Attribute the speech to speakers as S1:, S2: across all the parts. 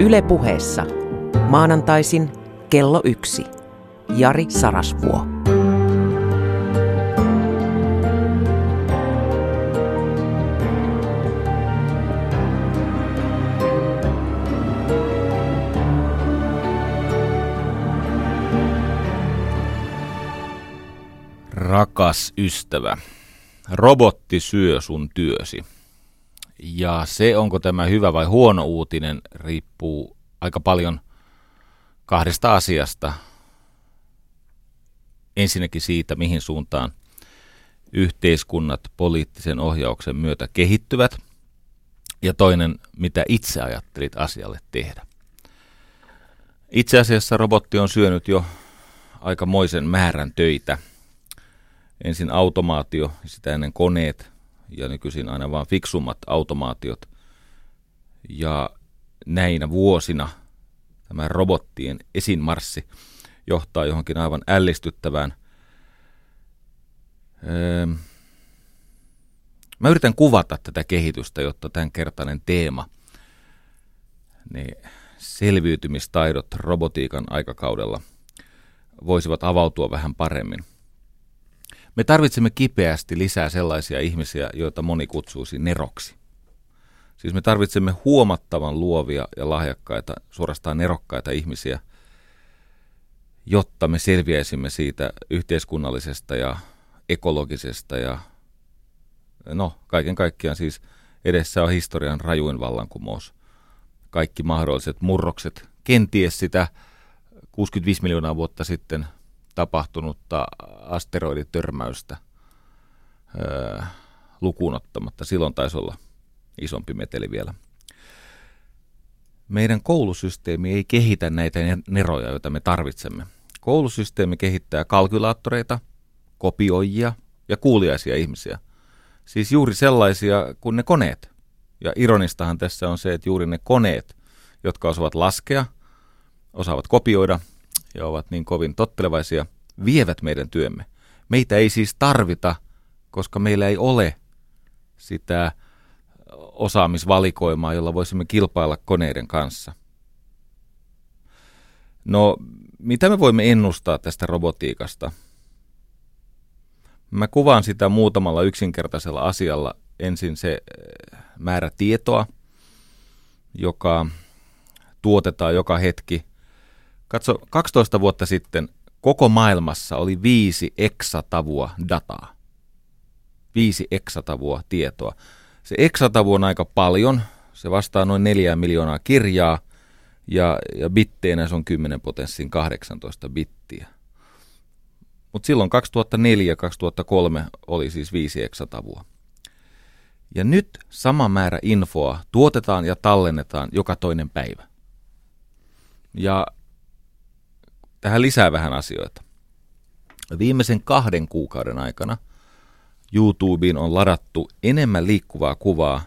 S1: Yle puheessa. Maanantaisin kello yksi. Jari Sarasvuo.
S2: Rakas ystävä, robotti syö sun työsi. Ja se, onko tämä hyvä vai huono uutinen, riippuu aika paljon kahdesta asiasta. Ensinnäkin siitä, mihin suuntaan yhteiskunnat poliittisen ohjauksen myötä kehittyvät. Ja toinen, mitä itse ajattelit asialle tehdä. Itse asiassa robotti on syönyt jo aikamoisen määrän töitä. Ensin automaatio, sitä ennen koneet, ja nykyisin aina vain fiksummat automaatiot. Ja näinä vuosina tämä robottien esinmarssi johtaa johonkin aivan ällistyttävään. Öö, mä yritän kuvata tätä kehitystä, jotta tämän kertainen teema, ne selviytymistaidot robotiikan aikakaudella voisivat avautua vähän paremmin – me tarvitsemme kipeästi lisää sellaisia ihmisiä, joita moni kutsuisi neroksi. Siis me tarvitsemme huomattavan luovia ja lahjakkaita, suorastaan nerokkaita ihmisiä, jotta me selviäisimme siitä yhteiskunnallisesta ja ekologisesta ja no kaiken kaikkiaan siis edessä on historian rajuin vallankumous. Kaikki mahdolliset murrokset, kenties sitä 65 miljoonaa vuotta sitten – tapahtunutta asteroiditörmäystä lukuun ottamatta. Silloin taisi olla isompi meteli vielä. Meidän koulusysteemi ei kehitä näitä neroja, joita me tarvitsemme. Koulusysteemi kehittää kalkylaattoreita, kopioijia ja kuuliaisia ihmisiä. Siis juuri sellaisia kuin ne koneet. Ja ironistahan tässä on se, että juuri ne koneet, jotka osaavat laskea, osaavat kopioida ja ovat niin kovin tottelevaisia, vievät meidän työmme. Meitä ei siis tarvita, koska meillä ei ole sitä osaamisvalikoimaa, jolla voisimme kilpailla koneiden kanssa. No, mitä me voimme ennustaa tästä robotiikasta? Mä kuvaan sitä muutamalla yksinkertaisella asialla. Ensin se eh, määrä tietoa, joka tuotetaan joka hetki – Katso, 12 vuotta sitten koko maailmassa oli viisi eksatavua dataa. Viisi eksatavua tietoa. Se eksatavu on aika paljon, se vastaa noin neljää miljoonaa kirjaa, ja, ja bitteinä se on 10 potenssin 18 bittiä. Mutta silloin 2004-2003 oli siis viisi eksatavua. Ja nyt sama määrä infoa tuotetaan ja tallennetaan joka toinen päivä. Ja tähän lisää vähän asioita. Viimeisen kahden kuukauden aikana YouTubeen on ladattu enemmän liikkuvaa kuvaa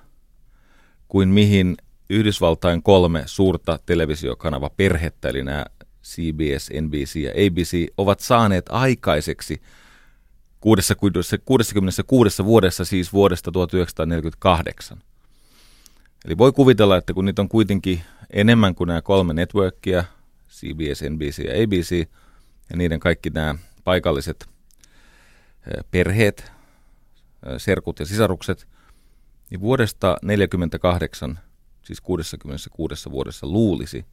S2: kuin mihin Yhdysvaltain kolme suurta televisiokanava perhettä, eli nämä CBS, NBC ja ABC, ovat saaneet aikaiseksi 66 vuodessa, siis vuodesta 1948. Eli voi kuvitella, että kun niitä on kuitenkin enemmän kuin nämä kolme networkia, CBS, NBC ja ABC, ja niiden kaikki nämä paikalliset perheet, serkut ja sisarukset, niin vuodesta 1948, siis 66 vuodessa luulisi,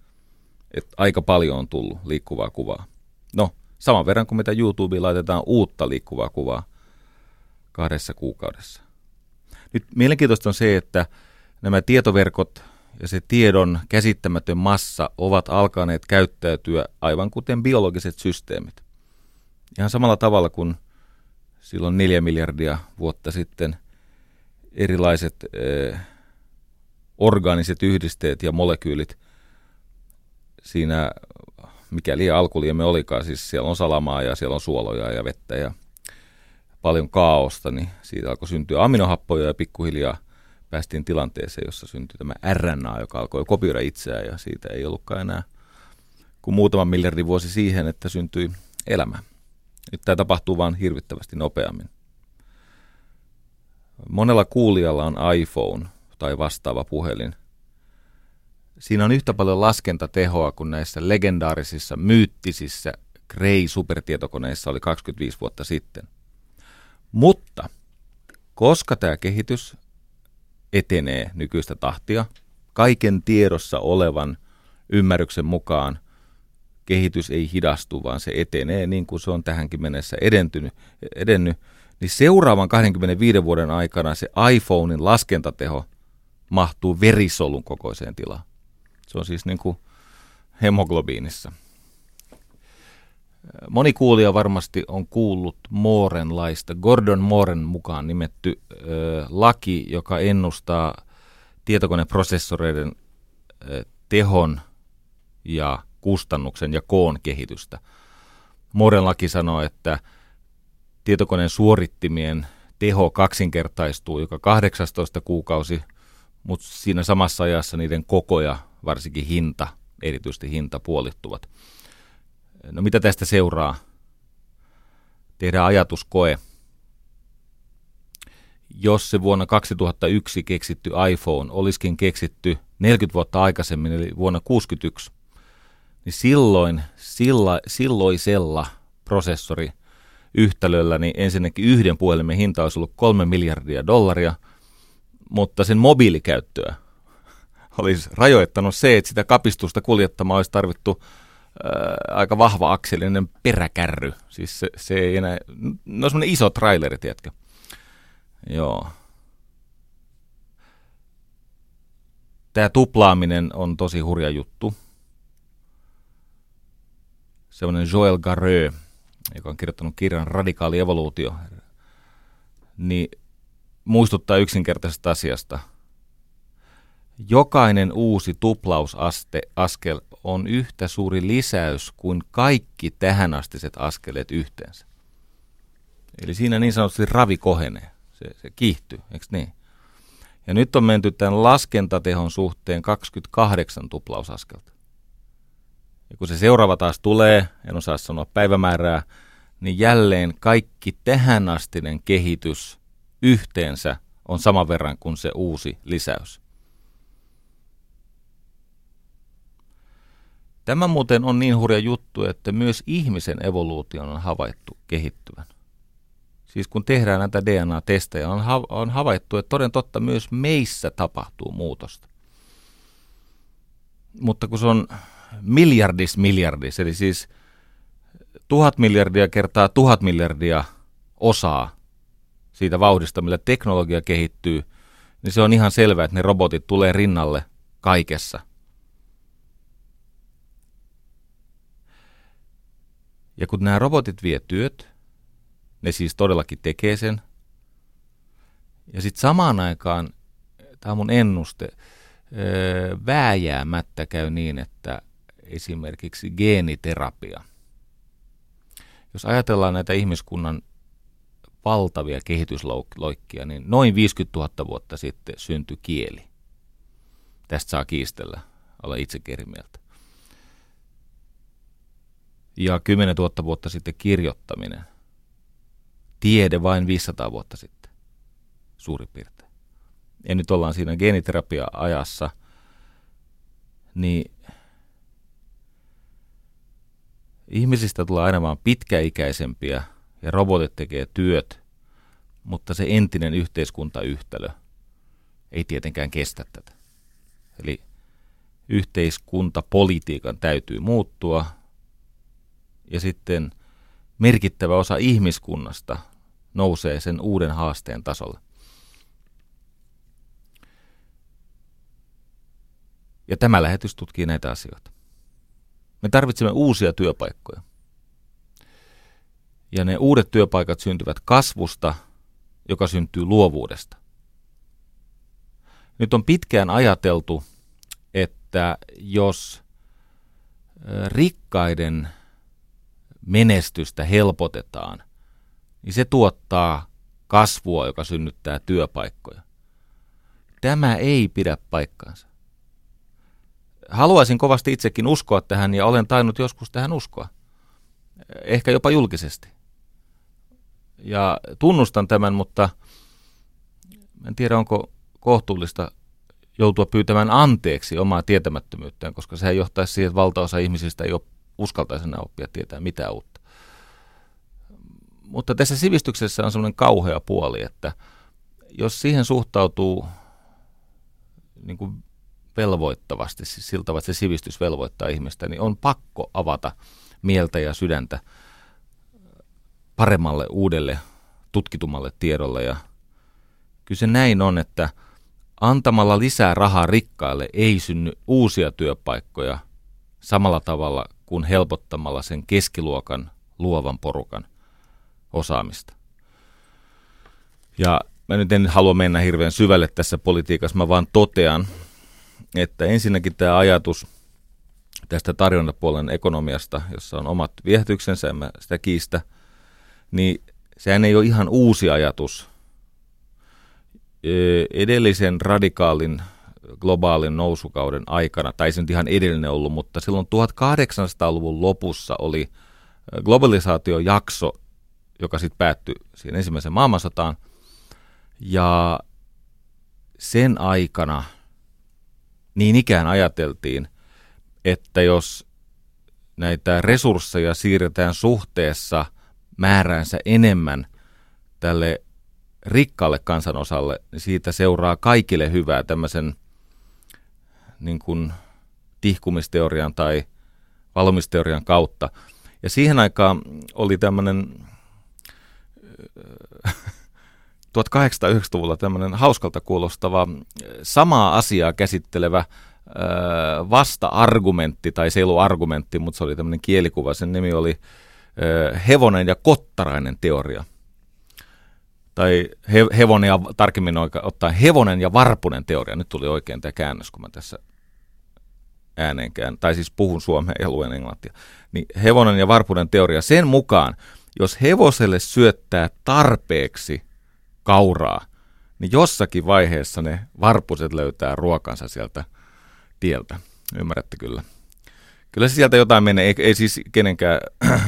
S2: että aika paljon on tullut liikkuvaa kuvaa. No, saman verran kuin mitä YouTubeen laitetaan uutta liikkuvaa kuvaa kahdessa kuukaudessa. Nyt mielenkiintoista on se, että nämä tietoverkot ja se tiedon käsittämätön massa ovat alkaneet käyttäytyä aivan kuten biologiset systeemit. Ihan samalla tavalla kuin silloin neljä miljardia vuotta sitten erilaiset äh, orgaaniset yhdisteet ja molekyylit siinä, mikäli alkuliemme olikaan, siis siellä on salamaa ja siellä on suoloja ja vettä ja paljon kaaosta, niin siitä alkoi syntyä aminohappoja ja pikkuhiljaa – päästiin tilanteeseen, jossa syntyi tämä RNA, joka alkoi kopioida itseään ja siitä ei ollutkaan enää kuin muutama miljardin vuosi siihen, että syntyi elämä. Nyt tämä tapahtuu vain hirvittävästi nopeammin. Monella kuulijalla on iPhone tai vastaava puhelin. siinä on yhtä paljon laskentatehoa kuin näissä legendaarisissa, myyttisissä Cray-supertietokoneissa oli 25 vuotta sitten. Mutta koska tämä kehitys etenee nykyistä tahtia, kaiken tiedossa olevan ymmärryksen mukaan kehitys ei hidastu, vaan se etenee niin kuin se on tähänkin mennessä edentynyt, edennyt, niin seuraavan 25 vuoden aikana se iPhonein laskentateho mahtuu verisolun kokoiseen tilaan. Se on siis niin kuin hemoglobiinissa. Moni kuulija varmasti on kuullut Mooren laista. Gordon Mooren mukaan nimetty ö, laki, joka ennustaa tietokoneprosessoreiden ö, tehon ja kustannuksen ja koon kehitystä. Mooren laki sanoo, että tietokoneen suorittimien teho kaksinkertaistuu joka 18 kuukausi, mutta siinä samassa ajassa niiden koko ja varsinkin hinta, erityisesti hinta, puolittuvat. No mitä tästä seuraa? Tehdään ajatuskoe. Jos se vuonna 2001 keksitty iPhone olisikin keksitty 40 vuotta aikaisemmin, eli vuonna 1961, niin silloin silla, silloisella prosessori yhtälöllä, niin ensinnäkin yhden puhelimen hinta olisi ollut kolme miljardia dollaria, mutta sen mobiilikäyttöä olisi rajoittanut se, että sitä kapistusta kuljettamaan olisi tarvittu aika vahva akselinen peräkärry. Siis se, se ei enää, no semmoinen iso traileri, tiedätkö? Joo. Tämä tuplaaminen on tosi hurja juttu. Semmoinen Joel Gareux, joka on kirjoittanut kirjan Radikaali evoluutio, niin muistuttaa yksinkertaisesta asiasta. Jokainen uusi tuplausaste askel on yhtä suuri lisäys kuin kaikki tähänastiset askeleet yhteensä. Eli siinä niin sanotusti ravi kohenee, se, se kiihtyy, eikö niin? Ja nyt on menty tämän laskentatehon suhteen 28 tuplausaskelta. Ja kun se seuraava taas tulee, en osaa sanoa päivämäärää, niin jälleen kaikki tähänastinen kehitys yhteensä on saman verran kuin se uusi lisäys. Tämä muuten on niin hurja juttu, että myös ihmisen evoluution on havaittu kehittyvän. Siis kun tehdään näitä DNA-testejä, on, ha- on havaittu, että toden totta myös meissä tapahtuu muutosta. Mutta kun se on miljardis miljardis, eli siis tuhat miljardia kertaa tuhat miljardia osaa siitä vauhdista, millä teknologia kehittyy, niin se on ihan selvää, että ne robotit tulee rinnalle kaikessa. Ja kun nämä robotit vie työt, ne siis todellakin tekee sen. Ja sitten samaan aikaan, tämä on mun ennuste, vääjäämättä käy niin, että esimerkiksi geeniterapia. Jos ajatellaan näitä ihmiskunnan valtavia kehitysloikkia, niin noin 50 000 vuotta sitten syntyi kieli. Tästä saa kiistellä, olla itse eri mieltä. Ja 10 000 vuotta sitten kirjoittaminen. Tiede vain 500 vuotta sitten, suurin piirtein. Ja nyt ollaan siinä geeniterapia-ajassa, niin ihmisistä tulee aina vaan pitkäikäisempiä ja robotit tekee työt, mutta se entinen yhteiskuntayhtälö ei tietenkään kestä tätä. Eli yhteiskuntapolitiikan täytyy muuttua ja sitten merkittävä osa ihmiskunnasta nousee sen uuden haasteen tasolle. Ja tämä lähetys tutkii näitä asioita. Me tarvitsemme uusia työpaikkoja. Ja ne uudet työpaikat syntyvät kasvusta, joka syntyy luovuudesta. Nyt on pitkään ajateltu, että jos rikkaiden menestystä helpotetaan, niin se tuottaa kasvua, joka synnyttää työpaikkoja. Tämä ei pidä paikkaansa. Haluaisin kovasti itsekin uskoa tähän ja olen tainnut joskus tähän uskoa. Ehkä jopa julkisesti. Ja tunnustan tämän, mutta en tiedä onko kohtuullista joutua pyytämään anteeksi omaa tietämättömyyttään, koska sehän johtaisi siihen, että valtaosa ihmisistä ei ole uskaltaisi enää oppia tietää mitään uutta. Mutta tässä sivistyksessä on semmoinen kauhea puoli, että jos siihen suhtautuu niin kuin velvoittavasti, siis siltä tavalla, että se sivistys velvoittaa ihmistä, niin on pakko avata mieltä ja sydäntä paremmalle, uudelle, tutkitummalle tiedolle. Ja kyllä se näin on, että antamalla lisää rahaa rikkaille ei synny uusia työpaikkoja samalla tavalla kuin helpottamalla sen keskiluokan luovan porukan osaamista. Ja mä nyt en halua mennä hirveän syvälle tässä politiikassa, mä vaan totean, että ensinnäkin tämä ajatus tästä tarjontapuolen ekonomiasta, jossa on omat viehätyksensä, en mä sitä kiistä, niin sehän ei ole ihan uusi ajatus. Edellisen radikaalin globaalin nousukauden aikana, tai se nyt ihan edellinen ollut, mutta silloin 1800-luvun lopussa oli globalisaatiojakso, joka sitten päättyi siihen ensimmäiseen maailmansotaan, ja sen aikana niin ikään ajateltiin, että jos näitä resursseja siirretään suhteessa määräänsä enemmän tälle rikkaalle kansanosalle, niin siitä seuraa kaikille hyvää tämmöisen niin kuin tihkumisteorian tai valmisteorian kautta. Ja siihen aikaan oli tämmöinen 1890-luvulla tämmöinen hauskalta kuulostava samaa asiaa käsittelevä vasta-argumentti, tai se ei ollut argumentti, mutta se oli tämmöinen kielikuva. Sen nimi oli hevonen ja kottarainen teoria. Tai he, hevonen ja tarkemmin ottaa hevonen ja varpunen teoria. Nyt tuli oikein tämä käännös, kun mä tässä äänenkään, tai siis puhun suomea ja luen englantia. Niin hevonen ja varpunen teoria. Sen mukaan, jos hevoselle syöttää tarpeeksi kauraa, niin jossakin vaiheessa ne varpuset löytää ruokansa sieltä tieltä. Ymmärrätte kyllä. Kyllä se sieltä jotain menee, ei, ei siis kenenkään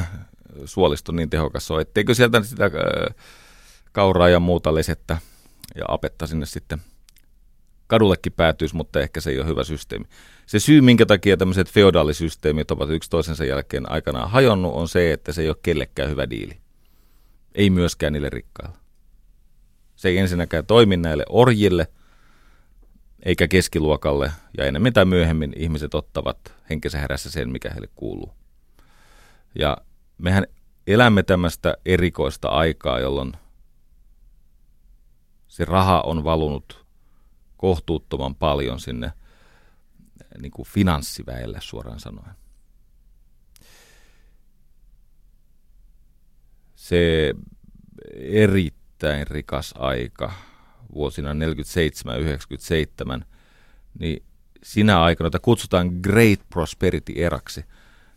S2: suolisto niin tehokas ole, etteikö sieltä sitä äh, kauraa ja muuta lesettä ja apetta sinne sitten kadullekin päätyisi, mutta ehkä se ei ole hyvä systeemi. Se syy, minkä takia tämmöiset feodaalisysteemit ovat yksi toisensa jälkeen aikanaan hajonnut, on se, että se ei ole kellekään hyvä diili. Ei myöskään niille rikkaille. Se ei ensinnäkään toimi näille orjille, eikä keskiluokalle, ja enemmän tai myöhemmin ihmiset ottavat henkensä härässä sen, mikä heille kuuluu. Ja mehän elämme tämmöistä erikoista aikaa, jolloin se raha on valunut kohtuuttoman paljon sinne niin kuin finanssiväelle suoraan sanoen. Se erittäin rikas aika vuosina 47-97, niin sinä aikana, jota kutsutaan Great Prosperity-eraksi,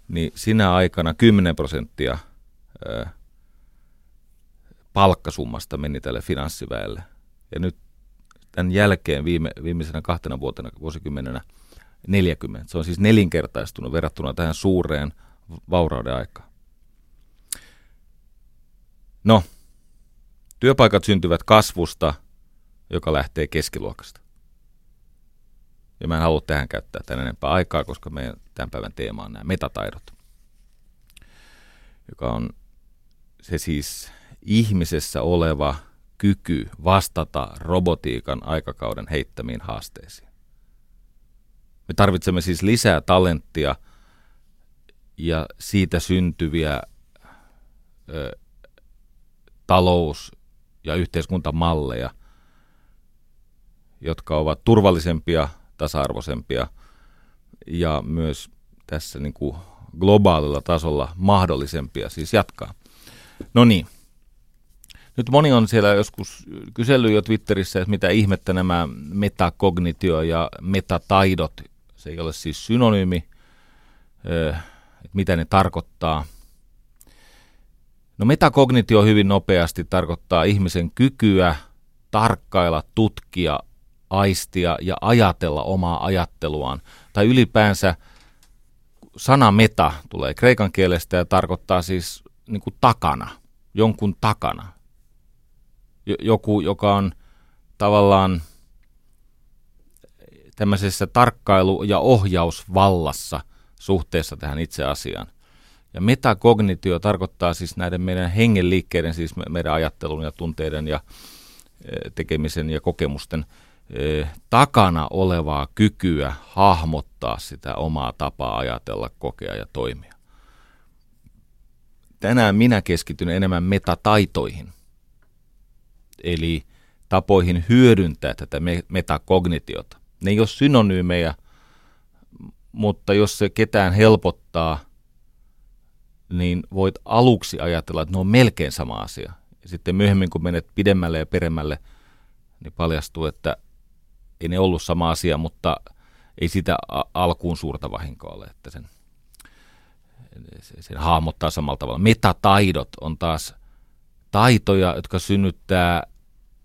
S2: niin sinä aikana 10 prosenttia palkkasummasta meni tälle finanssiväelle. Ja nyt tämän jälkeen viime, viimeisenä kahtena vuotena, vuosikymmenenä 40. Se on siis nelinkertaistunut verrattuna tähän suureen vaurauden aikaan. No, työpaikat syntyvät kasvusta, joka lähtee keskiluokasta. Ja mä en halua tähän käyttää tämän enempää aikaa, koska meidän tämän päivän teema on nämä metataidot, joka on se siis ihmisessä oleva kyky vastata robotiikan aikakauden heittämiin haasteisiin. Me tarvitsemme siis lisää talenttia ja siitä syntyviä ö, talous- ja yhteiskuntamalleja, jotka ovat turvallisempia, tasa-arvoisempia ja myös tässä niin kuin globaalilla tasolla mahdollisempia siis jatkaa. No niin, nyt moni on siellä joskus kysellyt jo Twitterissä, että mitä ihmettä nämä metakognitio ja metataidot, se ei ole siis synonyymi, että mitä ne tarkoittaa. No metakognitio hyvin nopeasti tarkoittaa ihmisen kykyä tarkkailla, tutkia, aistia ja ajatella omaa ajatteluaan. Tai ylipäänsä sana meta tulee kreikan kielestä ja tarkoittaa siis niin kuin takana, jonkun takana joku, joka on tavallaan tämmöisessä tarkkailu- ja ohjausvallassa suhteessa tähän itse asiaan. Ja metakognitio tarkoittaa siis näiden meidän hengenliikkeiden, siis meidän ajattelun ja tunteiden ja tekemisen ja kokemusten takana olevaa kykyä hahmottaa sitä omaa tapaa ajatella, kokea ja toimia. Tänään minä keskityn enemmän metataitoihin, eli tapoihin hyödyntää tätä metakognitiota. Ne ei ole synonyymejä, mutta jos se ketään helpottaa, niin voit aluksi ajatella, että ne on melkein sama asia. Sitten myöhemmin, kun menet pidemmälle ja peremmälle, niin paljastuu, että ei ne ollut sama asia, mutta ei sitä alkuun suurta vahinkoa ole, että sen, sen hahmottaa samalla tavalla. Metataidot on taas taitoja, jotka synnyttää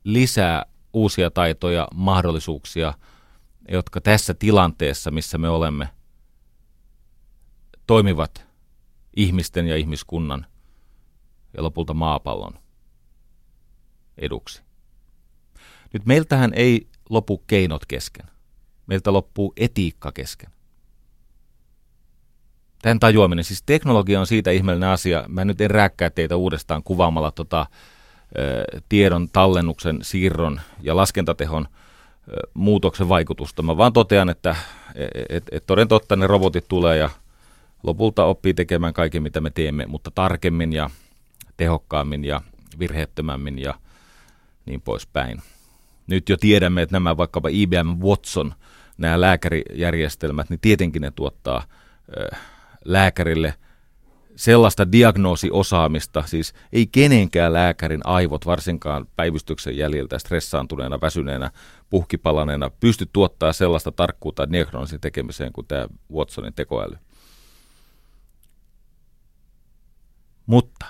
S2: lisää uusia taitoja, mahdollisuuksia, jotka tässä tilanteessa, missä me olemme, toimivat ihmisten ja ihmiskunnan ja lopulta maapallon eduksi. Nyt meiltähän ei lopu keinot kesken. Meiltä loppuu etiikka kesken. Tämän tajuaminen, siis teknologia on siitä ihmeellinen asia. Mä nyt en rääkkää teitä uudestaan kuvaamalla tota, tiedon tallennuksen, siirron ja laskentatehon muutoksen vaikutusta. Mä vaan totean, että et, et toden totta ne robotit tulee ja lopulta oppii tekemään kaiken, mitä me teemme, mutta tarkemmin ja tehokkaammin ja virheettömämmin ja niin poispäin. Nyt jo tiedämme, että nämä vaikkapa IBM Watson, nämä lääkärijärjestelmät, niin tietenkin ne tuottaa lääkärille – sellaista diagnoosiosaamista, siis ei kenenkään lääkärin aivot, varsinkaan päivystyksen jäljiltä stressaantuneena, väsyneenä, puhkipalaneena, pysty tuottaa sellaista tarkkuutta diagnoosin tekemiseen kuin tämä Watsonin tekoäly. Mutta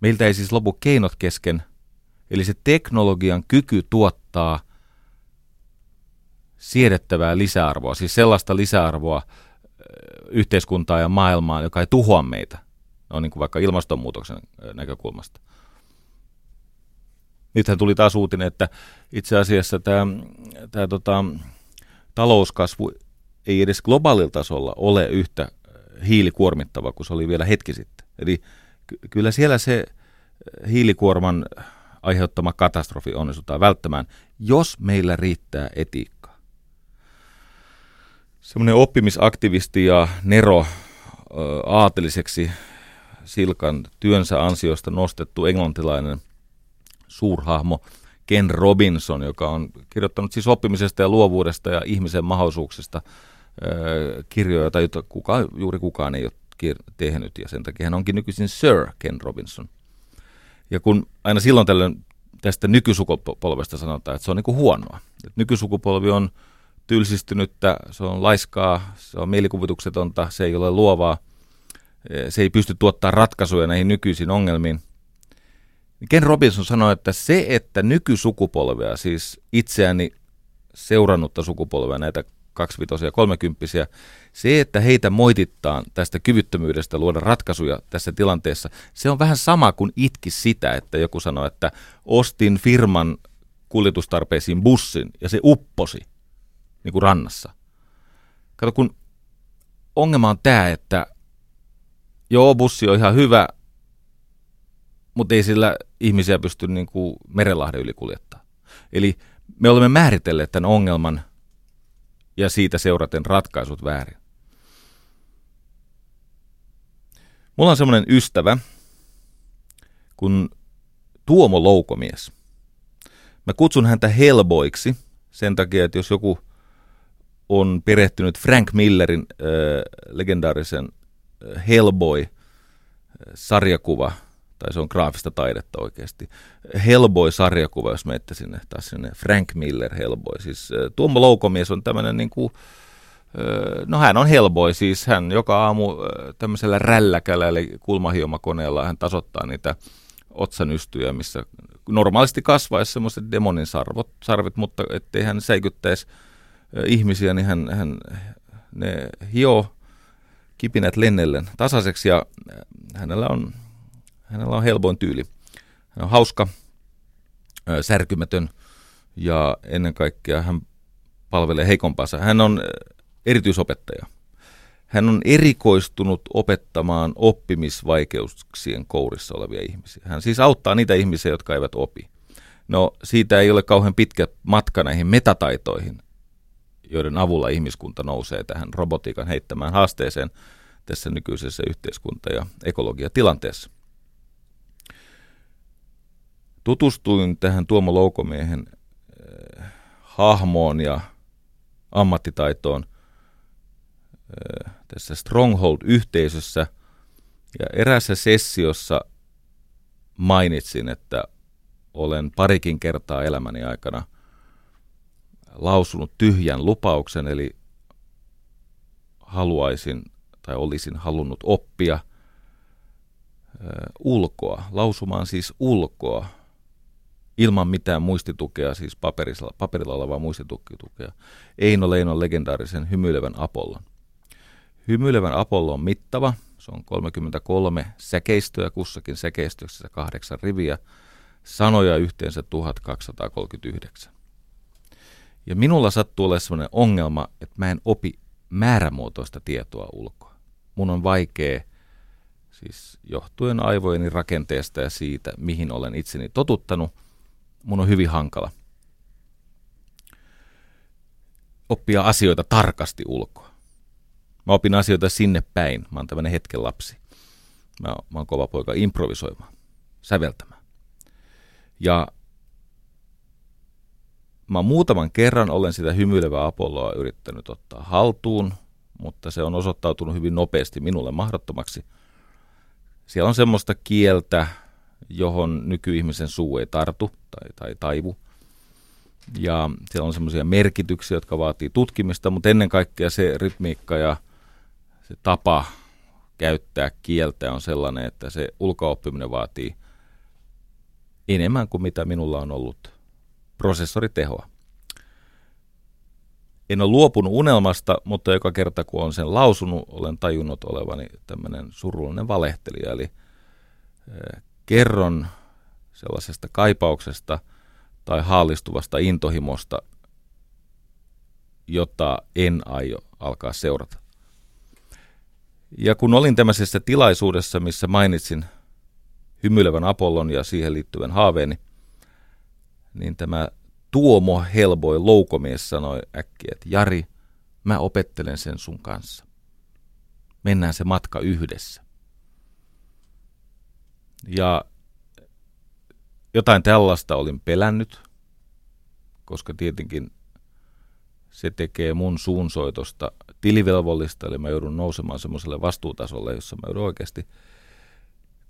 S2: meiltä ei siis lopu keinot kesken, eli se teknologian kyky tuottaa siedettävää lisäarvoa, siis sellaista lisäarvoa, yhteiskuntaa ja maailmaa, joka ei tuhoa meitä. No niin kuin vaikka ilmastonmuutoksen näkökulmasta. Nythän tuli taas uutinen, että itse asiassa tämä, tämä tota, talouskasvu ei edes globaalilla tasolla ole yhtä hiilikuormittava kuin se oli vielä hetki sitten. Eli ky- kyllä siellä se hiilikuorman aiheuttama katastrofi onnistutaan välttämään, jos meillä riittää etiikka semmoinen oppimisaktivisti ja Nero aateliseksi Silkan työnsä ansiosta nostettu englantilainen suurhahmo Ken Robinson, joka on kirjoittanut siis oppimisesta ja luovuudesta ja ihmisen mahdollisuuksista kirjoja, joita kuka, juuri kukaan ei ole tehnyt, ja sen takia hän onkin nykyisin Sir Ken Robinson. Ja kun aina silloin tällöin tästä nykysukupolvesta sanotaan, että se on niin kuin huonoa. Että nykysukupolvi on tylsistynyttä, se on laiskaa, se on mielikuvituksetonta, se ei ole luovaa, eh, se ei pysty tuottaa ratkaisuja näihin nykyisiin ongelmiin. Ken Robinson sanoi, että se, että nykysukupolvea, siis itseäni seurannutta sukupolvea, näitä kaksivitosia ja kolmekymppisiä, se, että heitä moitittaan tästä kyvyttömyydestä luoda ratkaisuja tässä tilanteessa, se on vähän sama kuin itki sitä, että joku sanoi, että ostin firman kuljetustarpeisiin bussin ja se upposi niin kuin rannassa. Kato, kun ongelma on tämä, että joo, bussi on ihan hyvä, mutta ei sillä ihmisiä pysty niin kuin merenlahden yli kuljettaa. Eli me olemme määritelleet tämän ongelman ja siitä seuraten ratkaisut väärin. Mulla on semmoinen ystävä kun Tuomo Loukomies. Mä kutsun häntä Hellboiksi sen takia, että jos joku on perehtynyt Frank Millerin äh, legendaarisen Hellboy-sarjakuva, tai se on graafista taidetta oikeasti. Hellboy-sarjakuva, jos menette sinne, taas sinne Frank Miller Hellboy. Siis äh, Tuomo Loukomies on tämmöinen niin kuin, no hän on Hellboy, siis hän joka aamu tämmöisellä rälläkällä, eli kulmahiomakoneella hän tasoittaa niitä otsanystyjä, missä normaalisti kasvaisi semmoiset demonin sarvot, sarvet, mutta ettei hän säikyttäisi ihmisiä, niin hän, hän ne hio kipinät lennellen tasaiseksi ja hänellä on, hänellä on helpoin tyyli. Hän on hauska, särkymätön ja ennen kaikkea hän palvelee heikompansa. Hän on erityisopettaja. Hän on erikoistunut opettamaan oppimisvaikeuksien kourissa olevia ihmisiä. Hän siis auttaa niitä ihmisiä, jotka eivät opi. No siitä ei ole kauhean pitkä matka näihin metataitoihin, joiden avulla ihmiskunta nousee tähän robotiikan heittämään haasteeseen tässä nykyisessä yhteiskunta- ja ekologiatilanteessa. Tutustuin tähän Tuomo Loukomiehen äh, hahmoon ja ammattitaitoon äh, tässä Stronghold-yhteisössä. Ja erässä sessiossa mainitsin, että olen parikin kertaa elämäni aikana lausunut tyhjän lupauksen, eli haluaisin tai olisin halunnut oppia ulkoa, lausumaan siis ulkoa, ilman mitään muistitukea, siis paperilla, paperilla olevaa muistitukea, Eino Leinon legendaarisen hymyilevän Apollon. Hymyilevän Apollo on mittava, se on 33 säkeistöä, kussakin säkeistössä kahdeksan riviä, sanoja yhteensä 1239. Ja minulla sattuu olemaan sellainen ongelma, että mä en opi määrämuotoista tietoa ulkoa. Mun on vaikea, siis johtuen aivojeni rakenteesta ja siitä, mihin olen itseni totuttanut, mun on hyvin hankala oppia asioita tarkasti ulkoa. Mä opin asioita sinne päin. Mä oon tämmöinen hetken lapsi. Mä, mä oon kova poika improvisoimaan, säveltämään. Ja mä muutaman kerran olen sitä hymyilevää Apolloa yrittänyt ottaa haltuun, mutta se on osoittautunut hyvin nopeasti minulle mahdottomaksi. Siellä on semmoista kieltä, johon nykyihmisen suu ei tartu tai, tai taivu. Ja siellä on semmoisia merkityksiä, jotka vaatii tutkimista, mutta ennen kaikkea se rytmiikka ja se tapa käyttää kieltä on sellainen, että se ulkooppiminen vaatii enemmän kuin mitä minulla on ollut prosessoritehoa. En ole luopunut unelmasta, mutta joka kerta kun olen sen lausunut, olen tajunnut olevani tämmöinen surullinen valehtelija. Eli eh, kerron sellaisesta kaipauksesta tai haallistuvasta intohimosta, jota en aio alkaa seurata. Ja kun olin tämmöisessä tilaisuudessa, missä mainitsin hymyilevän Apollon ja siihen liittyvän haaveeni, niin tämä Tuomo Helboi loukomies sanoi äkkiä, että Jari, mä opettelen sen sun kanssa. Mennään se matka yhdessä. Ja jotain tällaista olin pelännyt, koska tietenkin se tekee mun suunsoitosta tilivelvollista, eli mä joudun nousemaan semmoiselle vastuutasolle, jossa mä joudun oikeasti,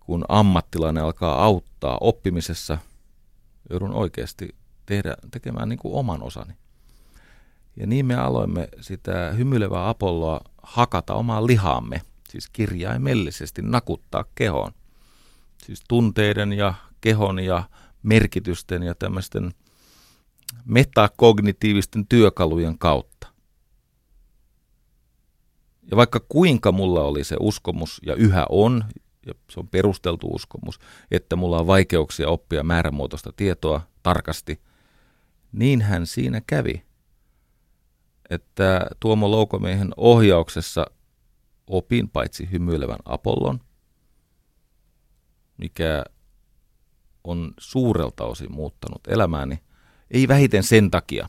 S2: kun ammattilainen alkaa auttaa oppimisessa, joudun oikeasti tehdä, tekemään niin kuin oman osani. Ja niin me aloimme sitä hymyilevää Apolloa hakata omaan lihaamme, siis kirjaimellisesti nakuttaa kehoon. Siis tunteiden ja kehon ja merkitysten ja tämmöisten metakognitiivisten työkalujen kautta. Ja vaikka kuinka mulla oli se uskomus, ja yhä on, ja se on perusteltu uskomus, että mulla on vaikeuksia oppia määrämuotoista tietoa tarkasti, niin hän siinä kävi, että Tuomo Loukomiehen ohjauksessa opin paitsi hymyilevän Apollon, mikä on suurelta osin muuttanut elämääni, ei vähiten sen takia,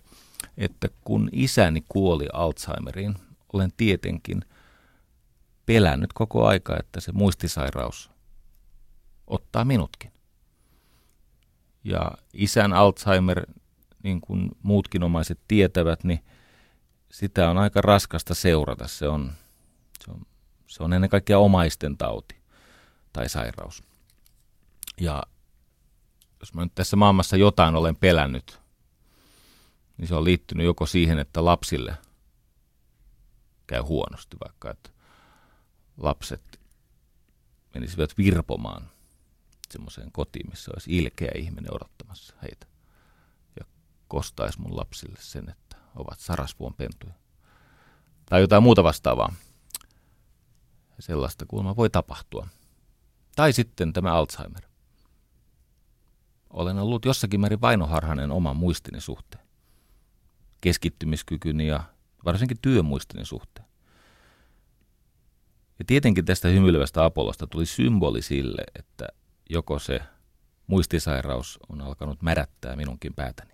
S2: että kun isäni kuoli Alzheimeriin, olen tietenkin pelännyt koko aika, että se muistisairaus ottaa minutkin. Ja isän Alzheimer, niin kuin muutkin omaiset tietävät, niin sitä on aika raskasta seurata. Se on, se on, se on ennen kaikkea omaisten tauti tai sairaus. Ja jos mä nyt tässä maailmassa jotain olen pelännyt, niin se on liittynyt joko siihen, että lapsille käy huonosti, vaikka että lapset menisivät virpomaan semmoiseen kotiin, missä olisi ilkeä ihminen odottamassa heitä. Ja kostaisi mun lapsille sen, että ovat sarasvuon pentuja. Tai jotain muuta vastaavaa. Sellaista kuulemma voi tapahtua. Tai sitten tämä Alzheimer. Olen ollut jossakin määrin vainoharhainen oman muistini suhteen. keskittymiskykyni ja varsinkin työmuistini suhteen. Ja tietenkin tästä hymyilevästä Apollosta tuli symboli sille, että joko se muistisairaus on alkanut märättää minunkin päätäni.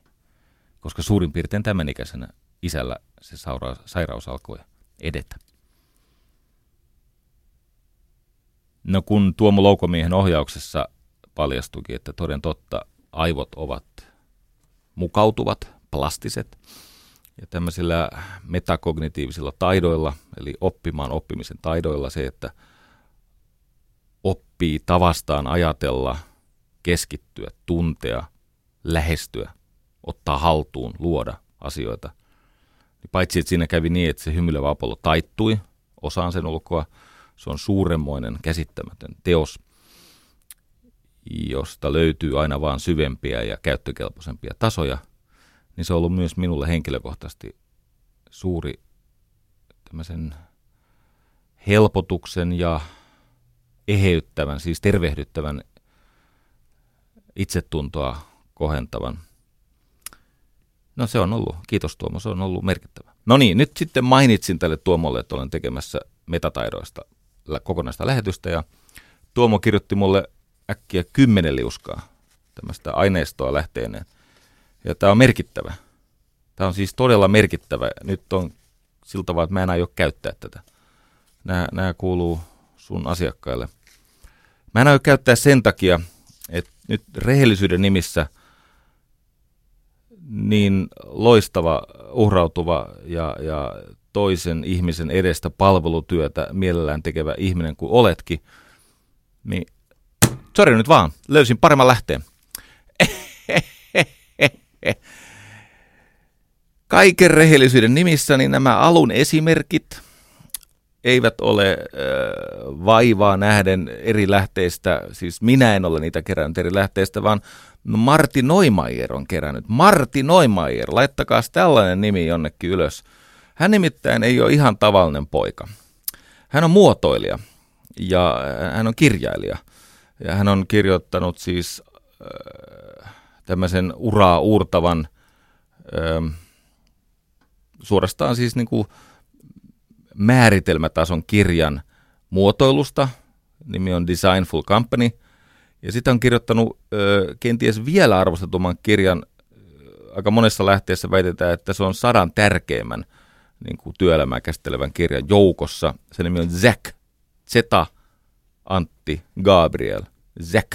S2: Koska suurin piirtein tämän ikäisenä isällä se sairaus alkoi edetä. No kun Tuomo Loukomiehen ohjauksessa paljastukin, että toden totta aivot ovat mukautuvat, plastiset, ja tämmöisillä metakognitiivisilla taidoilla, eli oppimaan oppimisen taidoilla se, että oppii tavastaan ajatella, keskittyä, tuntea, lähestyä, ottaa haltuun, luoda asioita. Niin paitsi, että siinä kävi niin, että se hymyilevä Apollo taittui osaan sen ulkoa, se on suuremmoinen, käsittämätön teos, josta löytyy aina vaan syvempiä ja käyttökelpoisempia tasoja – niin se on ollut myös minulle henkilökohtaisesti suuri tämmöisen helpotuksen ja eheyttävän, siis tervehdyttävän itsetuntoa kohentavan. No se on ollut, kiitos Tuomo, se on ollut merkittävä. No niin, nyt sitten mainitsin tälle Tuomolle, että olen tekemässä metataidoista kokonaista lähetystä ja Tuomo kirjoitti mulle äkkiä kymmenen liuskaa tämmöistä aineistoa lähteeneen. Ja tämä on merkittävä. Tämä on siis todella merkittävä. Nyt on siltä tavalla, että mä en aio käyttää tätä. Nämä, nämä kuuluu sun asiakkaille. Mä en aio käyttää sen takia, että nyt rehellisyyden nimissä niin loistava, uhrautuva ja, ja toisen ihmisen edestä palvelutyötä mielellään tekevä ihminen kuin oletkin, niin sori nyt vaan, löysin paremman lähteen. Kaiken rehellisyyden nimissä niin nämä alun esimerkit eivät ole äh, vaivaa nähden eri lähteistä, siis minä en ole niitä kerännyt eri lähteistä, vaan Martti Neumeier on kerännyt. Martti Neumeier, laittakaa tällainen nimi jonnekin ylös. Hän nimittäin ei ole ihan tavallinen poika. Hän on muotoilija ja hän on kirjailija. Ja hän on kirjoittanut siis tämmöisen uraa uurtavan ö, suorastaan siis niin kuin määritelmätason kirjan muotoilusta. Nimi on Designful Company. Ja sitä on kirjoittanut ö, kenties vielä arvostetumman kirjan. Aika monessa lähteessä väitetään, että se on sadan tärkeimmän niin kuin työelämää käsittelevän kirjan joukossa. Se nimi on Zack. Zeta Antti Gabriel. Zack.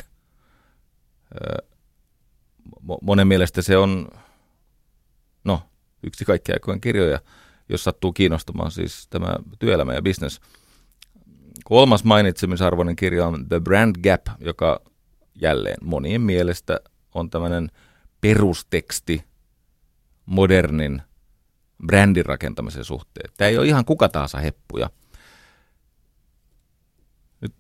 S2: Monen mielestä se on no, yksi kaikkien aikojen kirjoja, jos sattuu kiinnostumaan siis tämä työelämä ja business. Kolmas mainitsemisarvoinen kirja on The Brand Gap, joka jälleen monien mielestä on tämmöinen perusteksti modernin brändin rakentamisen suhteen. Tämä ei ole ihan kuka tahansa heppuja. Nyt,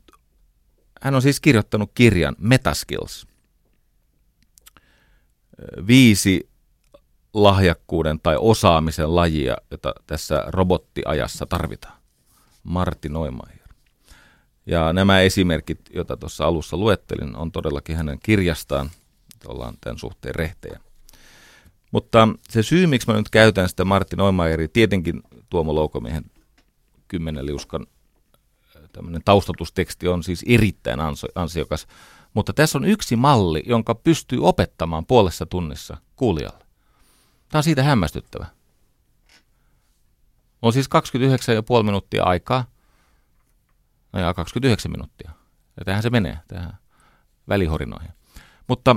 S2: hän on siis kirjoittanut kirjan Metaskills. Viisi lahjakkuuden tai osaamisen lajia, jota tässä robottiajassa tarvitaan. Martti Neumeier. Ja nämä esimerkit, joita tuossa alussa luettelin, on todellakin hänen kirjastaan. Ollaan tämän suhteen rehtejä. Mutta se syy, miksi mä nyt käytän sitä Martti Neumeieria, tietenkin Tuomo Loukomiehen kymmenen liuskan äh, tämmöinen taustatusteksti on siis erittäin ansiokas. Mutta tässä on yksi malli, jonka pystyy opettamaan puolessa tunnissa kuulijalle. Tämä on siitä hämmästyttävä. On siis 29,5 minuuttia aikaa. No ja 29 minuuttia. Ja tähän se menee, tähän välihorinoihin. Mutta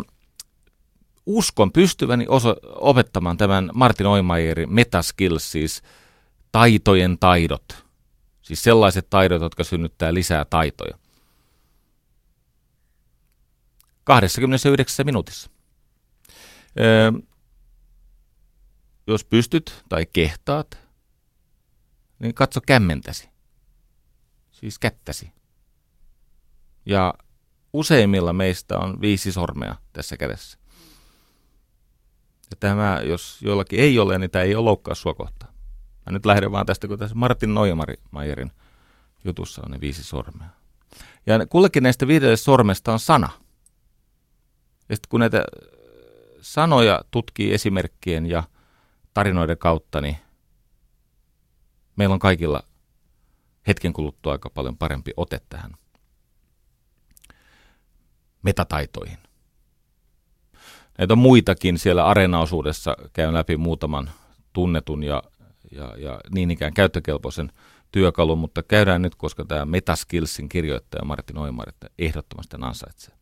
S2: uskon pystyväni oso- opettamaan tämän Martin Oimajerin metaskills, siis taitojen taidot. Siis sellaiset taidot, jotka synnyttää lisää taitoja. 29 minuutissa. Öö, jos pystyt tai kehtaat, niin katso kämmentäsi. Siis kättäsi. Ja useimmilla meistä on viisi sormea tässä kädessä. Ja tämä, jos jollakin ei ole, niin tämä ei ole loukkaus sua kohtaan. Mä nyt lähden vaan tästä, kun tässä Martin Neumeijerin jutussa on ne viisi sormea. Ja kullekin näistä viidelle sormesta on sana. Ja sitten kun näitä sanoja tutkii esimerkkien ja tarinoiden kautta, niin meillä on kaikilla hetken kuluttua aika paljon parempi ote tähän metataitoihin. Näitä on muitakin siellä areenaosuudessa. Käyn läpi muutaman tunnetun ja, ja, ja niin ikään käyttökelpoisen työkalun, mutta käydään nyt, koska tämä Metaskillsin kirjoittaja Martin Oimar, että ehdottomasti ansaitsee.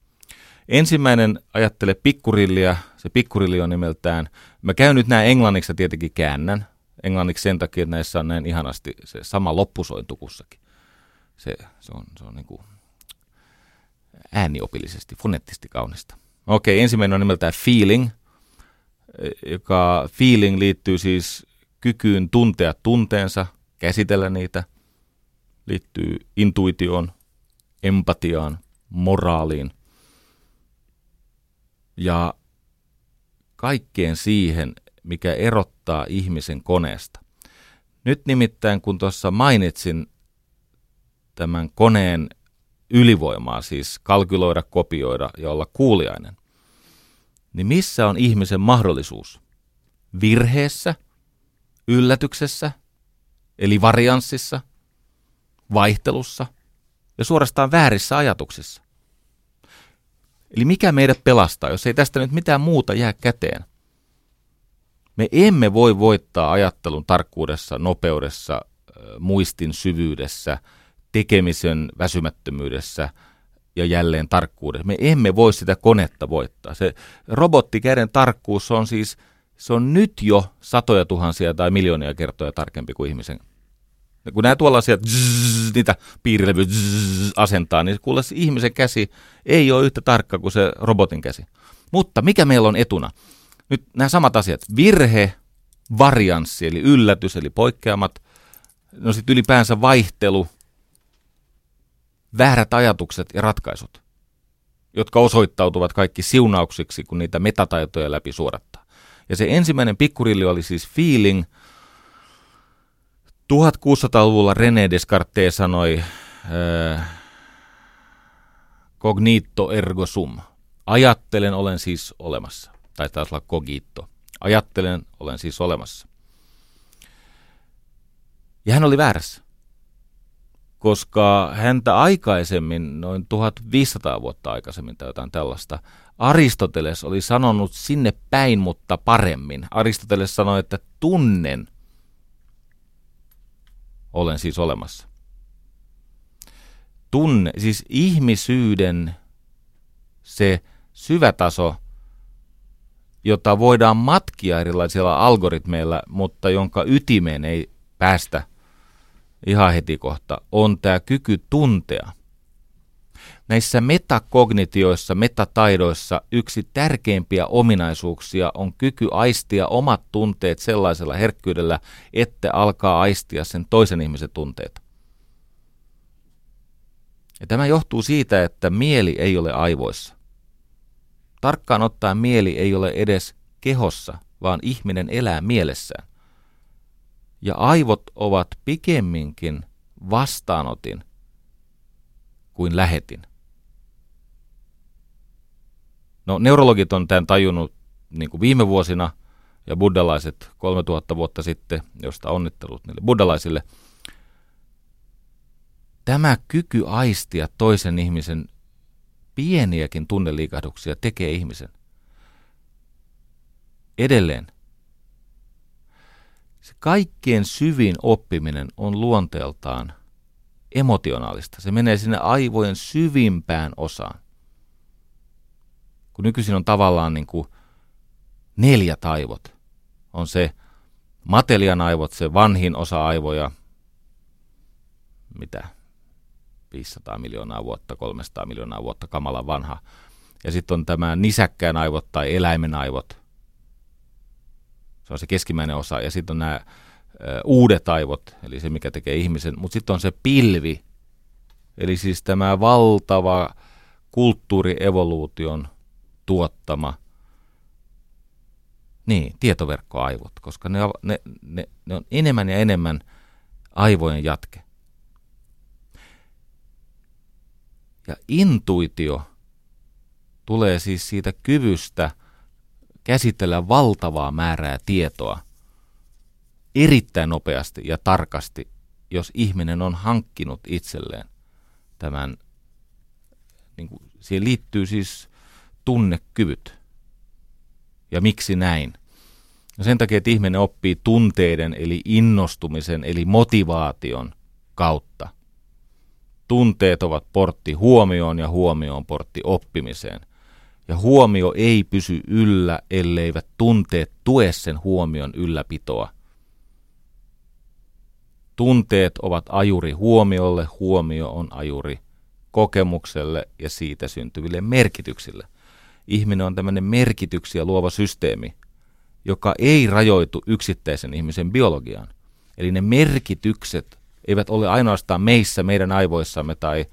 S2: Ensimmäinen ajattele pikkurilliä. Se pikkurilli on nimeltään, mä käyn nyt nämä englanniksi tietenkin käännän. Englanniksi sen takia, että näissä on näin ihanasti se sama loppusointu kussakin. Se, se on, se on niin kuin ääniopillisesti, fonettisesti kaunista. Okei, ensimmäinen on nimeltään feeling, joka feeling liittyy siis kykyyn tuntea tunteensa, käsitellä niitä, liittyy intuitioon, empatiaan, moraaliin ja kaikkeen siihen, mikä erottaa ihmisen koneesta. Nyt nimittäin, kun tuossa mainitsin tämän koneen ylivoimaa, siis kalkyloida, kopioida ja olla kuuliainen, niin missä on ihmisen mahdollisuus? Virheessä, yllätyksessä, eli varianssissa, vaihtelussa ja suorastaan väärissä ajatuksissa. Eli mikä meidät pelastaa, jos ei tästä nyt mitään muuta jää käteen? Me emme voi voittaa ajattelun tarkkuudessa, nopeudessa, muistin syvyydessä, tekemisen väsymättömyydessä ja jälleen tarkkuudessa. Me emme voi sitä konetta voittaa. Se robottikäden tarkkuus on siis, se on nyt jo satoja tuhansia tai miljoonia kertoja tarkempi kuin ihmisen. Kun nämä tuollaisia zzz, niitä piirilevyjä asentaa, niin kuule se ihmisen käsi ei ole yhtä tarkka kuin se robotin käsi. Mutta mikä meillä on etuna? Nyt nämä samat asiat. Virhe, varianssi, eli yllätys, eli poikkeamat. No sitten ylipäänsä vaihtelu, väärät ajatukset ja ratkaisut, jotka osoittautuvat kaikki siunauksiksi, kun niitä metataitoja läpi suorattaa. Ja se ensimmäinen pikkurilli oli siis feeling. 1600-luvulla René Descartes sanoi äh, cognito ergo sum. Ajattelen, olen siis olemassa. Tai taisi olla cogito. Ajattelen, olen siis olemassa. Ja hän oli väärässä koska häntä aikaisemmin, noin 1500 vuotta aikaisemmin tai jotain tällaista, Aristoteles oli sanonut sinne päin, mutta paremmin. Aristoteles sanoi, että tunnen, olen siis olemassa. Tunne, siis ihmisyyden se syvä taso, jota voidaan matkia erilaisilla algoritmeilla, mutta jonka ytimeen ei päästä ihan heti kohta, on tämä kyky tuntea. Näissä metakognitioissa, metataidoissa yksi tärkeimpiä ominaisuuksia on kyky aistia omat tunteet sellaisella herkkyydellä, että alkaa aistia sen toisen ihmisen tunteet. Ja tämä johtuu siitä, että mieli ei ole aivoissa. Tarkkaan ottaen mieli ei ole edes kehossa, vaan ihminen elää mielessään ja aivot ovat pikemminkin vastaanotin kuin lähetin. No neurologit on tämän tajunnut niin kuin viime vuosina ja buddhalaiset 3000 vuotta sitten, josta onnittelut niille buddhalaisille. Tämä kyky aistia toisen ihmisen pieniäkin tunneliikahduksia tekee ihmisen. Edelleen – se kaikkien syvin oppiminen on luonteeltaan emotionaalista. Se menee sinne aivojen syvimpään osaan. Kun nykyisin on tavallaan niin kuin neljä aivot. On se matelian aivot, se vanhin osa aivoja, mitä 500 miljoonaa vuotta, 300 miljoonaa vuotta, kamala vanha. Ja sitten on tämä nisäkkään aivot tai eläimen aivot, se on se keskimmäinen osa. Ja sitten on nämä uudet aivot, eli se mikä tekee ihmisen. Mutta sitten on se pilvi, eli siis tämä valtava kulttuurievoluution tuottama niin, tietoverkkoaivot, koska ne, ne, ne, ne on enemmän ja enemmän aivojen jatke. Ja intuitio tulee siis siitä kyvystä käsitellä valtavaa määrää tietoa erittäin nopeasti ja tarkasti, jos ihminen on hankkinut itselleen tämän, niin kuin, siihen liittyy siis tunnekyvyt. Ja miksi näin? No sen takia, että ihminen oppii tunteiden, eli innostumisen, eli motivaation kautta. Tunteet ovat portti huomioon ja huomio on portti oppimiseen. Ja huomio ei pysy yllä, elleivät tunteet tue sen huomion ylläpitoa. Tunteet ovat ajuri huomiolle, huomio on ajuri kokemukselle ja siitä syntyville merkityksille. Ihminen on tämmöinen merkityksiä luova systeemi, joka ei rajoitu yksittäisen ihmisen biologiaan. Eli ne merkitykset eivät ole ainoastaan meissä, meidän aivoissamme tai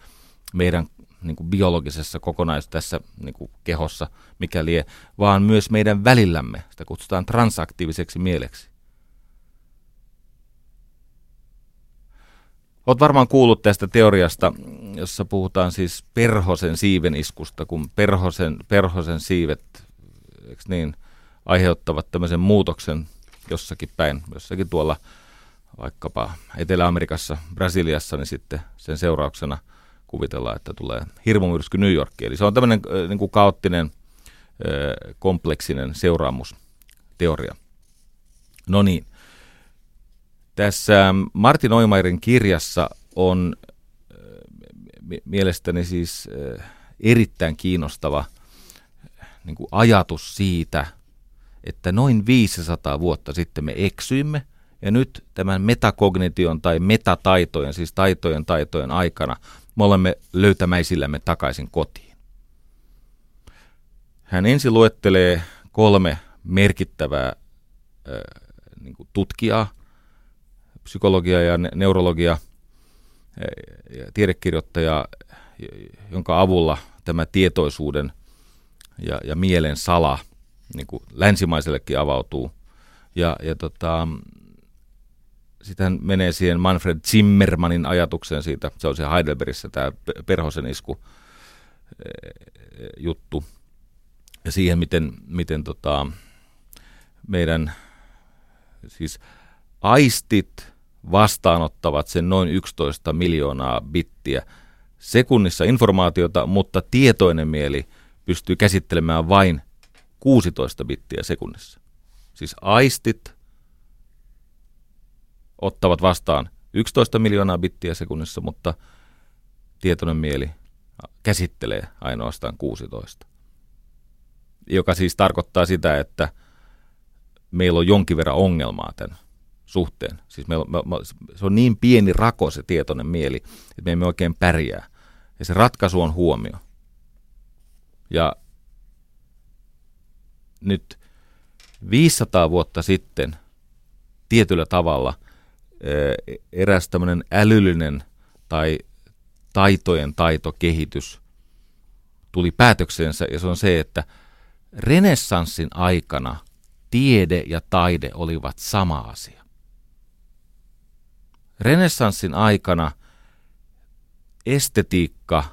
S2: meidän niin kuin biologisessa kokonais tässä niin kehossa, mikä lie, vaan myös meidän välillämme. Sitä kutsutaan transaktiiviseksi mieleksi. Olet varmaan kuullut tästä teoriasta, jossa puhutaan siis perhosen siiven iskusta, kun perhosen, perhosen siivet niin, aiheuttavat tämmöisen muutoksen jossakin päin, jossakin tuolla vaikkapa Etelä-Amerikassa, Brasiliassa, niin sitten sen seurauksena – kuvitellaan, että tulee hirmumyrsky New Yorkiin. Eli se on tämmöinen niin kuin kaoottinen, kompleksinen seuraamusteoria. No niin. Tässä Martin Oimairin kirjassa on mielestäni siis erittäin kiinnostava niin kuin ajatus siitä, että noin 500 vuotta sitten me eksyimme, ja nyt tämän metakognition tai metataitojen, siis taitojen taitojen aikana me olemme löytämäisillämme takaisin kotiin. Hän ensin luettelee kolme merkittävää äh, niin tutkijaa, psykologia ja neurologia ja tiedekirjoittaja, jonka avulla tämä tietoisuuden ja, ja mielen sala niin kuin länsimaisellekin avautuu. Ja, ja tota, sitten menee siihen Manfred Zimmermanin ajatukseen siitä, se on se Heidelbergissä tämä perhosen isku eh, juttu, ja siihen, miten, miten tota, meidän siis aistit vastaanottavat sen noin 11 miljoonaa bittiä sekunnissa informaatiota, mutta tietoinen mieli pystyy käsittelemään vain 16 bittiä sekunnissa. Siis aistit ottavat vastaan 11 miljoonaa bittiä sekunnissa, mutta tietoinen mieli käsittelee ainoastaan 16. Joka siis tarkoittaa sitä, että meillä on jonkin verran ongelmaa tämän suhteen. Siis meillä, me, me, se on niin pieni rako se tietoinen mieli, että me emme oikein pärjää. Ja se ratkaisu on huomio. Ja nyt 500 vuotta sitten tietyllä tavalla – eräs tämmöinen älyllinen tai taitojen taitokehitys tuli päätöksensä ja se on se, että renessanssin aikana tiede ja taide olivat sama asia. Renessanssin aikana estetiikka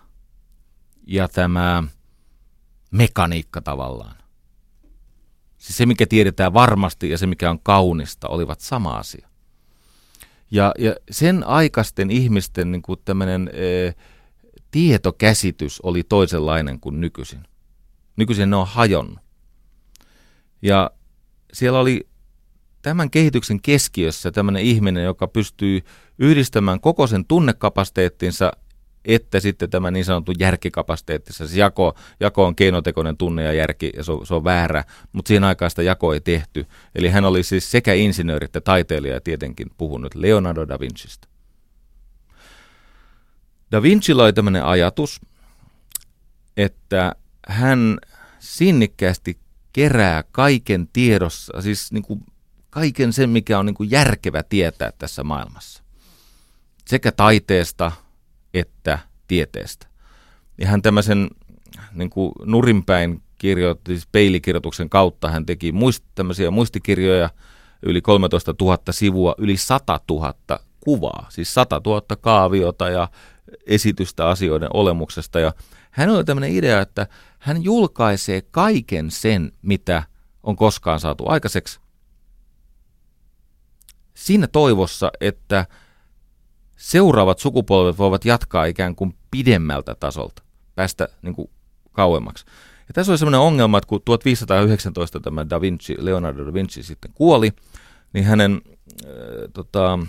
S2: ja tämä mekaniikka tavallaan, siis se mikä tiedetään varmasti ja se mikä on kaunista, olivat sama asia. Ja, ja sen aikaisten ihmisten niin kuin tämmöinen e, tietokäsitys oli toisenlainen kuin nykyisin. Nykyisin ne on hajonnut. Ja siellä oli tämän kehityksen keskiössä tämmöinen ihminen, joka pystyy yhdistämään koko sen tunnekapasiteettinsa että sitten tämä niin sanottu järkikapasiteetti, se jako, jako on keinotekoinen tunne ja järki, ja se on, se on väärä, mutta siinä aikaa sitä jako ei tehty. Eli hän oli siis sekä insinööri että taiteilija tietenkin puhunut Leonardo da Vincista. Da Vincilla oli tämmöinen ajatus, että hän sinnikkäästi kerää kaiken tiedossa, siis niin kuin kaiken sen, mikä on niin kuin järkevä tietää tässä maailmassa. Sekä taiteesta, että tieteestä. Ja hän tämmöisen niin kuin nurinpäin kirjoitti, siis peilikirjoituksen kautta hän teki muist, tämmöisiä muistikirjoja, yli 13 000 sivua, yli 100 000 kuvaa, siis 100 000 kaaviota ja esitystä asioiden olemuksesta. Ja hän oli tämmöinen idea, että hän julkaisee kaiken sen, mitä on koskaan saatu aikaiseksi siinä toivossa, että seuraavat sukupolvet voivat jatkaa ikään kuin pidemmältä tasolta, päästä niin kuin kauemmaksi. Ja tässä oli sellainen ongelma, että kun 1519 tämä da Vinci, Leonardo da Vinci sitten kuoli, niin hänen, äh, tota,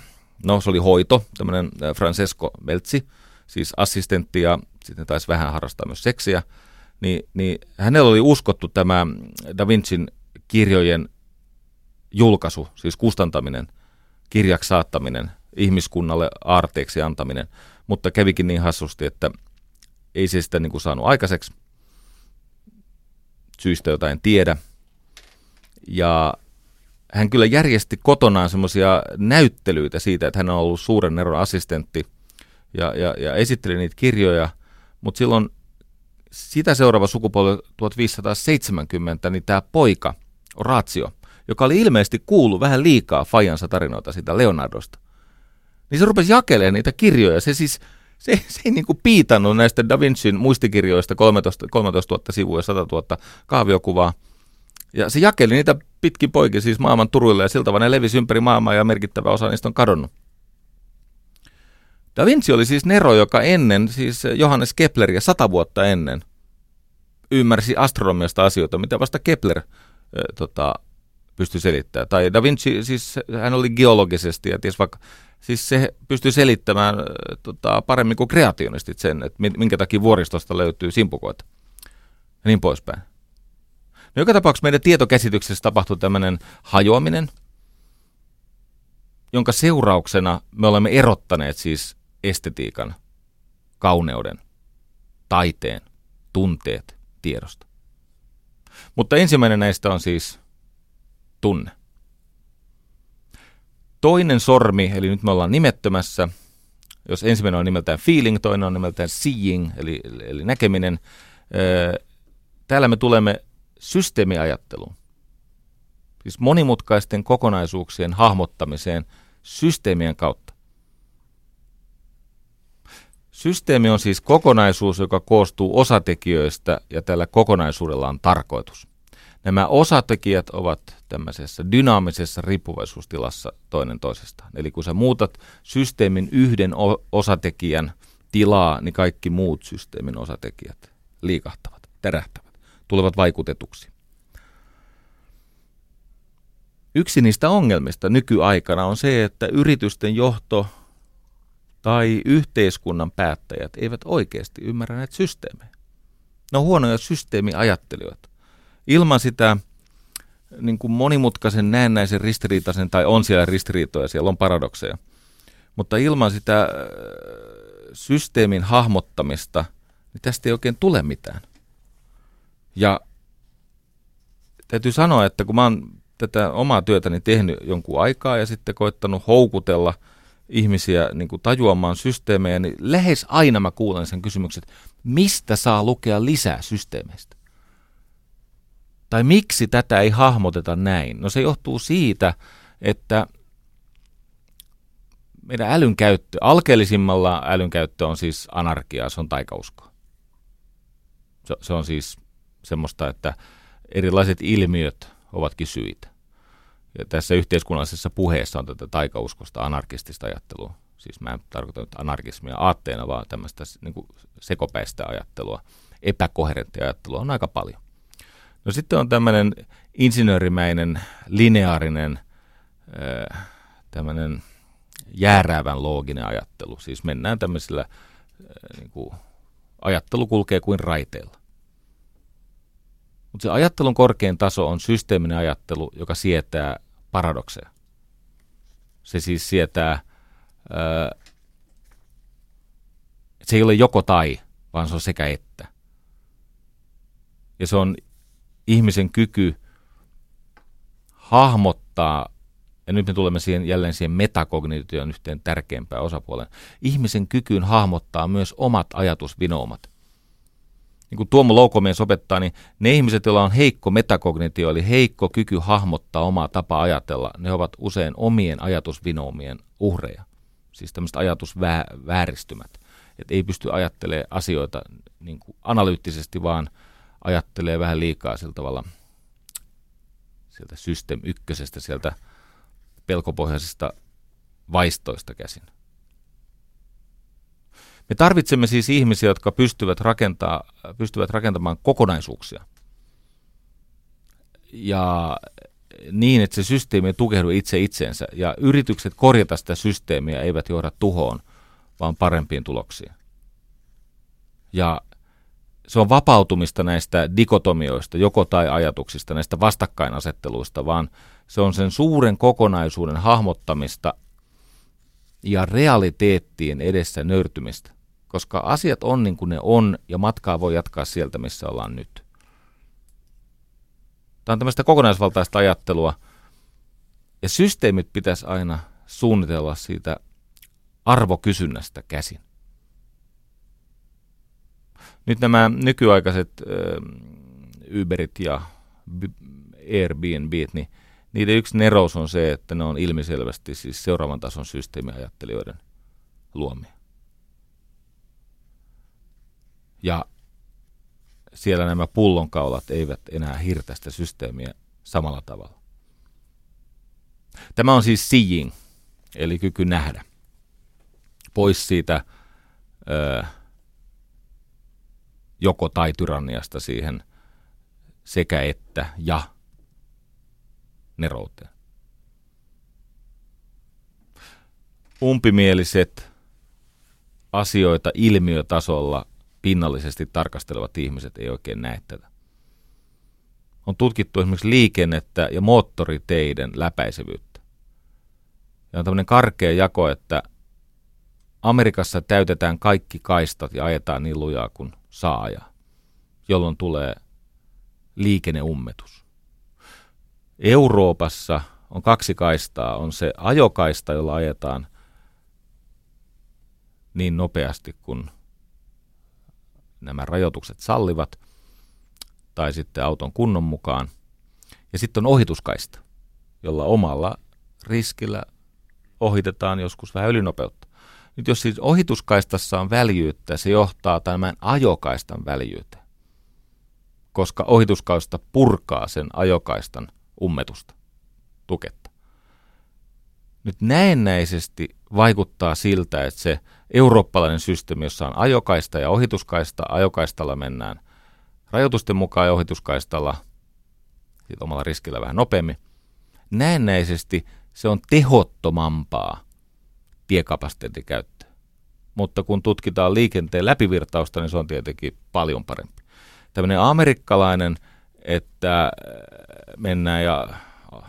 S2: no se oli hoito, tämmöinen äh, Francesco Meltsi, siis assistentti ja sitten taisi vähän harrastaa myös seksiä, niin, niin hänellä oli uskottu tämä Da Vincin kirjojen julkaisu, siis kustantaminen, kirjaksi saattaminen, ihmiskunnalle aarteeksi antaminen, mutta kävikin niin hassusti, että ei se sitä niin kuin saanut aikaiseksi, syystä jota en tiedä. Ja hän kyllä järjesti kotonaan semmoisia näyttelyitä siitä, että hän on ollut suuren eron assistentti ja, ja, ja esitteli niitä kirjoja, mutta silloin sitä seuraava sukupolvi 1570, niin tämä poika, Ratio, joka oli ilmeisesti kuullut vähän liikaa Fajansa tarinoita siitä Leonardosta, niin se rupesi jakelemaan niitä kirjoja. Se siis, se, se ei niin kuin piitannut näistä Da Vincin muistikirjoista 13, 13 000 sivua ja 100 000 kaaviokuvaa. Ja se jakeli niitä pitkin poikin siis maailman turuille ja siltä vaan ne levisi ympäri maailmaa ja merkittävä osa niistä on kadonnut. Da Vinci oli siis Nero, joka ennen, siis Johannes Kepleria sata vuotta ennen, ymmärsi astronomiasta asioita, mitä vasta Kepler äh, tota, pystyi selittämään. Tai Da Vinci, siis hän oli geologisesti ja ties vaikka, siis se pystyi selittämään äh, tota, paremmin kuin kreationistit sen, että minkä takia vuoristosta löytyy simpukoita ja niin poispäin. No joka tapauksessa meidän tietokäsityksessä tapahtui tämmöinen hajoaminen, jonka seurauksena me olemme erottaneet siis estetiikan, kauneuden, taiteen, tunteet tiedosta. Mutta ensimmäinen näistä on siis tunne. Toinen sormi, eli nyt me ollaan nimettömässä, jos ensimmäinen on nimeltään feeling, toinen on nimeltään seeing, eli, eli näkeminen. Täällä me tulemme systeemiajatteluun. Siis monimutkaisten kokonaisuuksien hahmottamiseen systeemien kautta. Systeemi on siis kokonaisuus, joka koostuu osatekijöistä ja tällä kokonaisuudella on tarkoitus. Nämä osatekijät ovat tämmöisessä dynaamisessa riippuvaisuustilassa toinen toisestaan. Eli kun sä muutat systeemin yhden osatekijän tilaa, niin kaikki muut systeemin osatekijät liikahtavat, tärähtävät, tulevat vaikutetuksi. Yksi niistä ongelmista nykyaikana on se, että yritysten johto tai yhteiskunnan päättäjät eivät oikeasti ymmärrä näitä systeemejä. Ne on huonoja systeemiajattelijoita. Ilman sitä niin kuin monimutkaisen näennäisen ristiriitaisen, tai on siellä ristiriitoja, siellä on paradokseja, mutta ilman sitä äh, systeemin hahmottamista, niin tästä ei oikein tule mitään. Ja täytyy sanoa, että kun mä oon tätä omaa työtäni tehnyt jonkun aikaa ja sitten koittanut houkutella – ihmisiä niin kuin tajuamaan systeemejä, niin lähes aina mä kuulen sen kysymyksen, että mistä saa lukea lisää systeemeistä? Tai miksi tätä ei hahmoteta näin? No se johtuu siitä, että meidän älyn käyttö, alkeellisimmalla älyn käyttö on siis anarkiaa, se on taikauskoa. Se, se on siis semmoista, että erilaiset ilmiöt ovatkin syitä. Ja tässä yhteiskunnallisessa puheessa on tätä taikauskosta anarkistista ajattelua. Siis mä en tarkoita nyt anarkismia aatteena, vaan tämmöistä niin sekopäistä ajattelua, epäkoherenttia ajattelua on aika paljon. No sitten on tämmöinen insinöörimäinen, lineaarinen, tämmöinen jäärävän looginen ajattelu. Siis mennään tämmöisellä, niin kuin, ajattelu kulkee kuin raiteilla. Mutta se ajattelun korkein taso on systeeminen ajattelu, joka sietää paradokseja. Se siis sietää, ää, se ei ole joko tai, vaan se on sekä että. Ja se on ihmisen kyky hahmottaa, ja nyt me tulemme siihen, jälleen siihen metakognitioon yhteen tärkeimpään osapuoleen, ihmisen kykyyn hahmottaa myös omat ajatusvinoumat niin kuin Tuomo Loukomies opettaa, niin ne ihmiset, joilla on heikko metakognitio, eli heikko kyky hahmottaa omaa tapaa ajatella, ne ovat usein omien ajatusvinoumien uhreja. Siis tämmöiset ajatusvääristymät. Että ei pysty ajattelemaan asioita niin kuin analyyttisesti, vaan ajattelee vähän liikaa sillä tavalla sieltä system ykkösestä, sieltä pelkopohjaisesta vaistoista käsin. Me tarvitsemme siis ihmisiä, jotka pystyvät, rakentaa, pystyvät rakentamaan kokonaisuuksia. Ja niin, että se systeemi ei tukehdu itse itseensä. Ja yritykset korjata sitä systeemiä eivät johda tuhoon, vaan parempiin tuloksiin. Ja se on vapautumista näistä dikotomioista, joko tai ajatuksista, näistä vastakkainasetteluista, vaan se on sen suuren kokonaisuuden hahmottamista ja realiteettien edessä nöyrtymistä. Koska asiat on niin kuin ne on ja matkaa voi jatkaa sieltä, missä ollaan nyt. Tämä on tämmöistä kokonaisvaltaista ajattelua. Ja systeemit pitäisi aina suunnitella siitä arvokysynnästä käsin. Nyt nämä nykyaikaiset äh, Uberit ja Airbnb, niin niiden yksi nerous on se, että ne on ilmiselvästi siis seuraavan tason systeemiajattelijoiden luomia. Ja siellä nämä pullonkaulat eivät enää hirtästä systeemiä samalla tavalla. Tämä on siis seeing, eli kyky nähdä. Pois siitä ö, joko tai tyranniasta siihen sekä että ja nerouteen. Umpimieliset asioita ilmiötasolla pinnallisesti tarkastelevat ihmiset ei oikein näe tätä. On tutkittu esimerkiksi liikennettä ja moottoriteiden läpäisevyyttä. Ja on tämmöinen karkea jako, että Amerikassa täytetään kaikki kaistat ja ajetaan niin lujaa kuin saa ajaa, jolloin tulee liikenneummetus. Euroopassa on kaksi kaistaa. On se ajokaista, jolla ajetaan niin nopeasti kuin nämä rajoitukset sallivat, tai sitten auton kunnon mukaan. Ja sitten on ohituskaista, jolla omalla riskillä ohitetaan joskus vähän ylinopeutta. Nyt jos siis ohituskaistassa on väljyyttä, se johtaa tämän ajokaistan väljyyteen, koska ohituskaista purkaa sen ajokaistan ummetusta, tuketta. Nyt näennäisesti vaikuttaa siltä, että se eurooppalainen systeemi, jossa on ajokaista ja ohituskaista, ajokaistalla mennään rajoitusten mukaan ja ohituskaistalla omalla riskillä vähän nopeammin, näennäisesti se on tehottomampaa tiekapasiteetin käyttöä. Mutta kun tutkitaan liikenteen läpivirtausta, niin se on tietenkin paljon parempi. Tämmöinen amerikkalainen, että mennään ja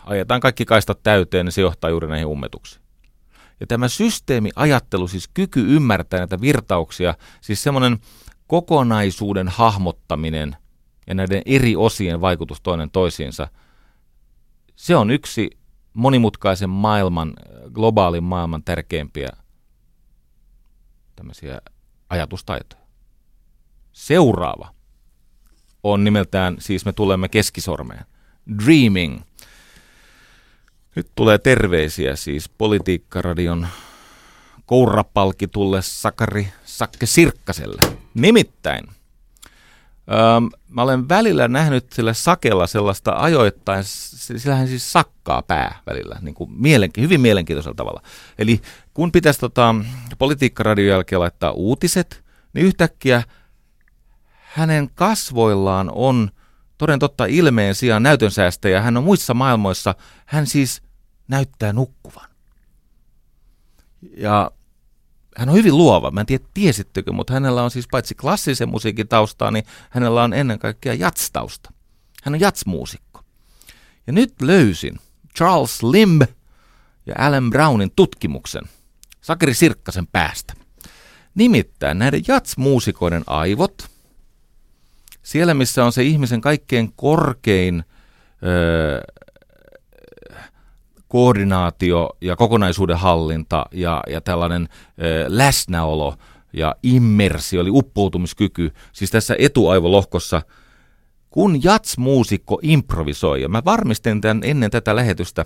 S2: ajetaan kaikki kaistat täyteen, niin se johtaa juuri näihin ummetuksiin. Ja tämä systeemiajattelu, siis kyky ymmärtää näitä virtauksia, siis semmoinen kokonaisuuden hahmottaminen ja näiden eri osien vaikutus toinen toisiinsa, se on yksi monimutkaisen maailman, globaalin maailman tärkeimpiä tämmöisiä ajatustaitoja. Seuraava on nimeltään, siis me tulemme keskisormeen, dreaming – nyt tulee terveisiä siis Politiikkaradion kourapalkitulle Sakari Sakke Sirkkaselle. Nimittäin, öö, mä olen välillä nähnyt sillä Sakella sellaista ajoittain, sillä hän siis sakkaa pää välillä, niin kuin mielenki- hyvin mielenkiintoisella tavalla. Eli kun pitäisi tota, Politiikkaradion jälkeen laittaa uutiset, niin yhtäkkiä hänen kasvoillaan on toden totta ilmeen sijaan näytön säästäjä. Hän on muissa maailmoissa, hän siis näyttää nukkuvan. Ja hän on hyvin luova. Mä en tiedä, tiesittekö, mutta hänellä on siis paitsi klassisen musiikin taustaa, niin hänellä on ennen kaikkea jatstausta. Hän on jatsmuusikko. Ja nyt löysin Charles Limb ja Alan Brownin tutkimuksen Sakeri Sirkkasen päästä. Nimittäin näiden jatsmuusikoiden aivot, siellä missä on se ihmisen kaikkein korkein öö, koordinaatio ja kokonaisuuden hallinta ja, ja tällainen ö, läsnäolo ja immersio, eli uppoutumiskyky, siis tässä etuaivolohkossa, kun jats-muusikko improvisoi, ja mä varmistin tämän ennen tätä lähetystä,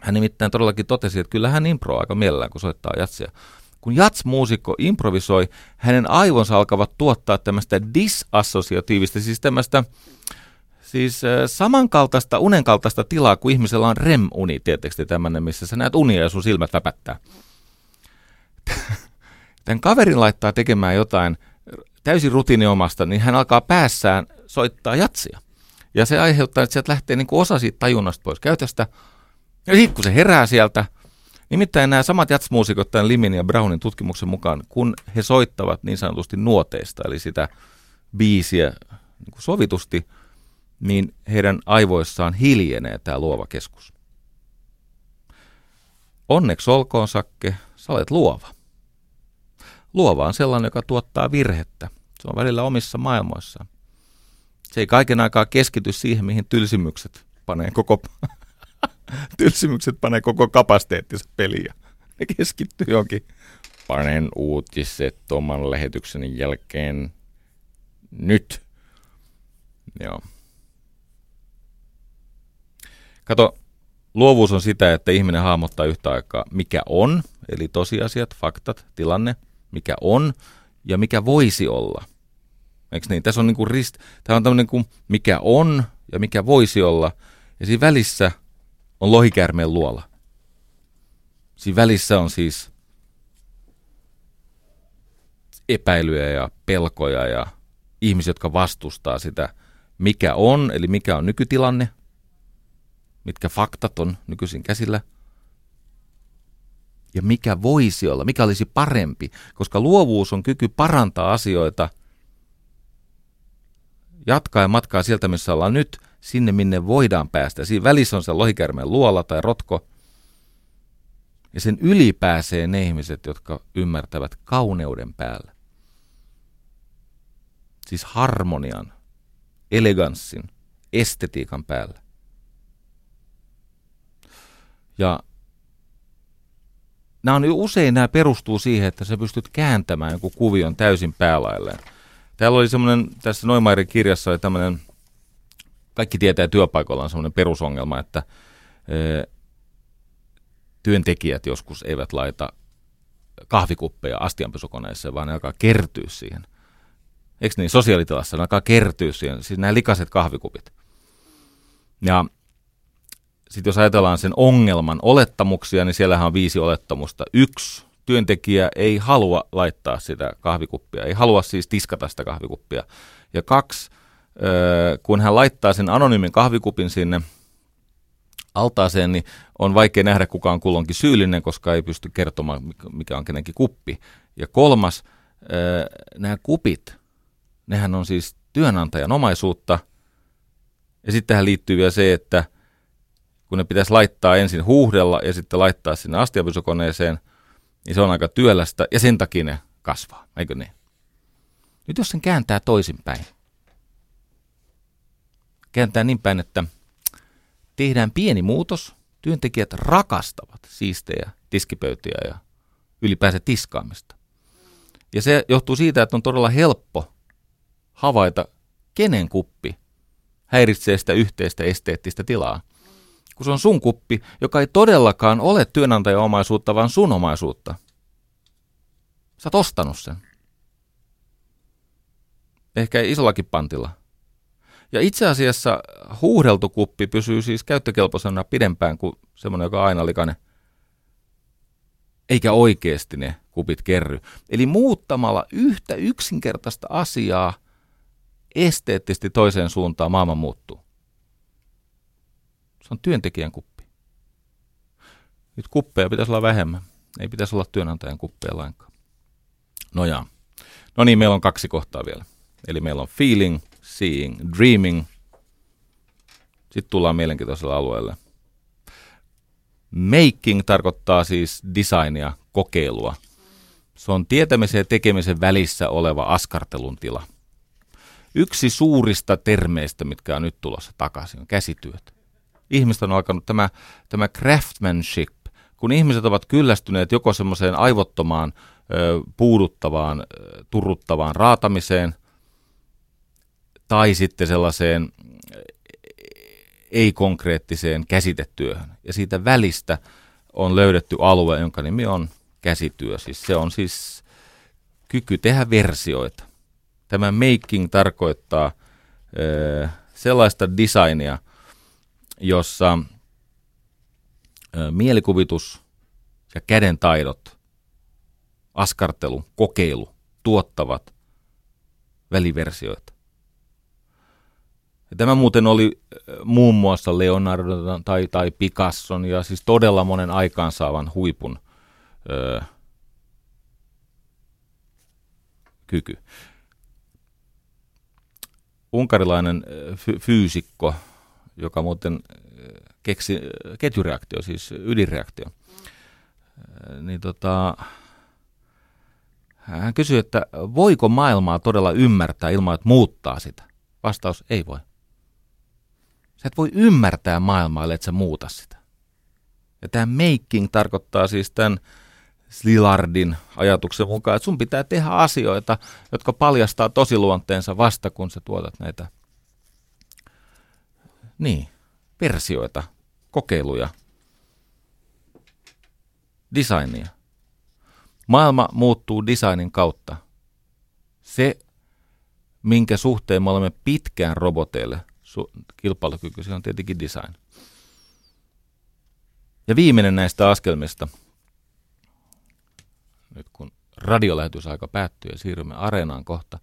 S2: hän nimittäin todellakin totesi, että kyllä hän improaa aika mielellään, kun soittaa jatsia. Kun jats-muusikko improvisoi, hänen aivonsa alkavat tuottaa tämmöistä disassosiatiivista, siis tämmöistä Siis samankaltaista unenkaltaista tilaa kuin ihmisellä on REM-uni, tietysti tämmöinen, missä sä näet unia ja sun silmät väpättää. Tämän kaverin laittaa tekemään jotain täysin rutiiniomasta, niin hän alkaa päässään soittaa jatsia. Ja se aiheuttaa, että sieltä lähtee niin kuin osa siitä tajunnasta pois käytöstä. Ja sitten kun se herää sieltä, nimittäin nämä samat jatsmuusikot tämän Limin ja Brownin tutkimuksen mukaan, kun he soittavat niin sanotusti nuoteista, eli sitä biisiä niin kuin sovitusti, niin heidän aivoissaan hiljenee tämä luova keskus. Onneksi olkoon, Sakke, sä olet luova. Luova on sellainen, joka tuottaa virhettä. Se on välillä omissa maailmoissaan. Se ei kaiken aikaa keskity siihen, mihin tylsimykset panee koko, tylsimykset panee koko kapasiteettinsa peliä. Ne keskittyy johonkin. Panen uutiset oman lähetykseni jälkeen nyt. Joo. Kato, luovuus on sitä, että ihminen hahmottaa yhtä aikaa, mikä on, eli tosiasiat, faktat, tilanne, mikä on ja mikä voisi olla. Eikö niin? Tässä on niin kuin rist... Tämä on tämmöinen kuin mikä on ja mikä voisi olla. Ja siinä välissä on lohikäärmeen luola. Siinä välissä on siis epäilyjä ja pelkoja ja ihmisiä, jotka vastustaa sitä, mikä on, eli mikä on nykytilanne, mitkä faktat on nykyisin käsillä – ja mikä voisi olla, mikä olisi parempi, koska luovuus on kyky parantaa asioita, jatkaa ja matkaa sieltä, missä ollaan nyt, sinne, minne voidaan päästä. Siinä välissä on se lohikärmeen luola tai rotko, ja sen yli pääsee ne ihmiset, jotka ymmärtävät kauneuden päällä. Siis harmonian, eleganssin, estetiikan päällä. Ja nämä on usein nämä perustuu siihen, että sä pystyt kääntämään joku kuvion täysin päälailleen. Täällä oli semmoinen, tässä Noimairin kirjassa oli tämmöinen, kaikki tietää työpaikalla on semmoinen perusongelma, että e, työntekijät joskus eivät laita kahvikuppeja astianpesukoneessa, vaan ne alkaa kertyä siihen. Eikö niin? Sosiaalitilassa ne alkaa kertyä siihen, siis nämä likaiset kahvikupit. Ja sitten jos ajatellaan sen ongelman olettamuksia, niin siellähän on viisi olettamusta. Yksi, työntekijä ei halua laittaa sitä kahvikuppia, ei halua siis tiskata sitä kahvikuppia. Ja kaksi, kun hän laittaa sen anonyymin kahvikupin sinne altaaseen, niin on vaikea nähdä kuka on kulloinkin syyllinen, koska ei pysty kertomaan, mikä on kenenkin kuppi. Ja kolmas, nämä kupit, nehän on siis työnantajan omaisuutta. Ja sitten tähän liittyy vielä se, että – kun ne pitäisi laittaa ensin huuhdella ja sitten laittaa sinne astiapysykoneeseen, niin se on aika työlästä ja sen takia ne kasvaa, eikö niin? Nyt jos sen kääntää toisinpäin, kääntää niin päin, että tehdään pieni muutos, työntekijät rakastavat siistejä tiskipöytiä ja ylipäänsä tiskaamista. Ja se johtuu siitä, että on todella helppo havaita, kenen kuppi häiritsee sitä yhteistä esteettistä tilaa – kun se on sun kuppi, joka ei todellakaan ole työnantajan omaisuutta, vaan sun omaisuutta. Sä oot ostanut sen. Ehkä isollakin pantilla. Ja itse asiassa huuhdeltu kuppi pysyy siis käyttökelpoisena pidempään kuin semmoinen, joka on aina likainen. Eikä oikeasti ne kupit kerry. Eli muuttamalla yhtä yksinkertaista asiaa esteettisesti toiseen suuntaan maailma muuttuu. Se on työntekijän kuppi. Nyt kuppeja pitäisi olla vähemmän. Ei pitäisi olla työnantajan kuppeja lainkaan. No jaa. No niin, meillä on kaksi kohtaa vielä. Eli meillä on feeling, seeing, dreaming. Sitten tullaan mielenkiintoiselle alueelle. Making tarkoittaa siis designia, kokeilua. Se on tietämisen ja tekemisen välissä oleva askartelun tila. Yksi suurista termeistä, mitkä on nyt tulossa takaisin, on käsityöt ihmiset on alkanut tämä, tämä craftsmanship, kun ihmiset ovat kyllästyneet joko semmoiseen aivottomaan, puuduttavaan, turruttavaan raatamiseen, tai sitten sellaiseen ei-konkreettiseen käsitetyöhön. Ja siitä välistä on löydetty alue, jonka nimi on käsityö. Siis se on siis kyky tehdä versioita. Tämä making tarkoittaa ö, sellaista designia, jossa mielikuvitus ja käden taidot, askartelu, kokeilu tuottavat väliversioita. Tämä muuten oli muun muassa Leonardo tai, tai Picasson ja siis todella monen aikaansaavan huipun ö, kyky. Unkarilainen fy- fyysikko, joka muuten keksi ketjureaktio, siis ydinreaktio, niin tota, hän kysyi, että voiko maailmaa todella ymmärtää ilman, että muuttaa sitä? Vastaus, ei voi. Sä et voi ymmärtää maailmaa, ellei sä muuta sitä. Ja tämä making tarkoittaa siis tämän Slilardin ajatuksen mukaan, että sun pitää tehdä asioita, jotka paljastaa tosiluonteensa vasta, kun sä tuotat näitä niin, versioita, kokeiluja, designia. Maailma muuttuu designin kautta. Se, minkä suhteen me olemme pitkään roboteille kilpailukykyisiä, on tietenkin design. Ja viimeinen näistä askelmista, nyt kun radiolähetysaika päättyy ja siirrymme areenaan kohta,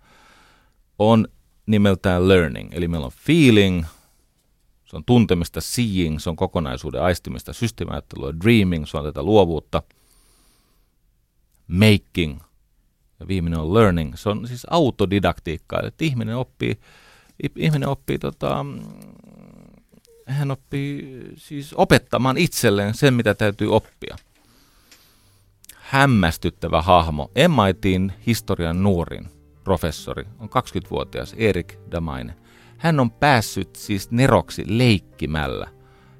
S2: on nimeltään learning. Eli meillä on feeling, se on tuntemista, seeing, se on kokonaisuuden aistimista, systeemiajattelua, dreaming, se on tätä luovuutta, making ja viimeinen on learning. Se on siis autodidaktiikkaa, että ihminen oppii, ihminen oppii tota, hän oppii siis opettamaan itselleen sen, mitä täytyy oppia. Hämmästyttävä hahmo. MITin historian nuorin professori on 20-vuotias Erik Damaine. Hän on päässyt siis neroksi leikkimällä.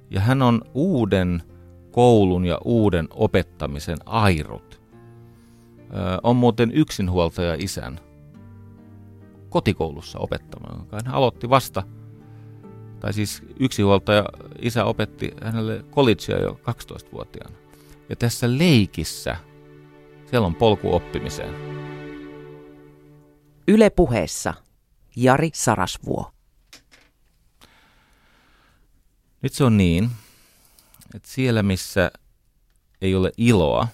S2: Ja hän on uuden koulun ja uuden opettamisen airut. On muuten yksinhuoltaja isän kotikoulussa opettamaan. Hän aloitti vasta tai siis yksinhuoltaja isä opetti hänelle collegea jo 12-vuotiaana. Ja tässä leikissä siellä on polku oppimiseen.
S1: Yle puheessa Jari Sarasvuo.
S2: Nyt se on niin, että siellä missä ei ole iloa,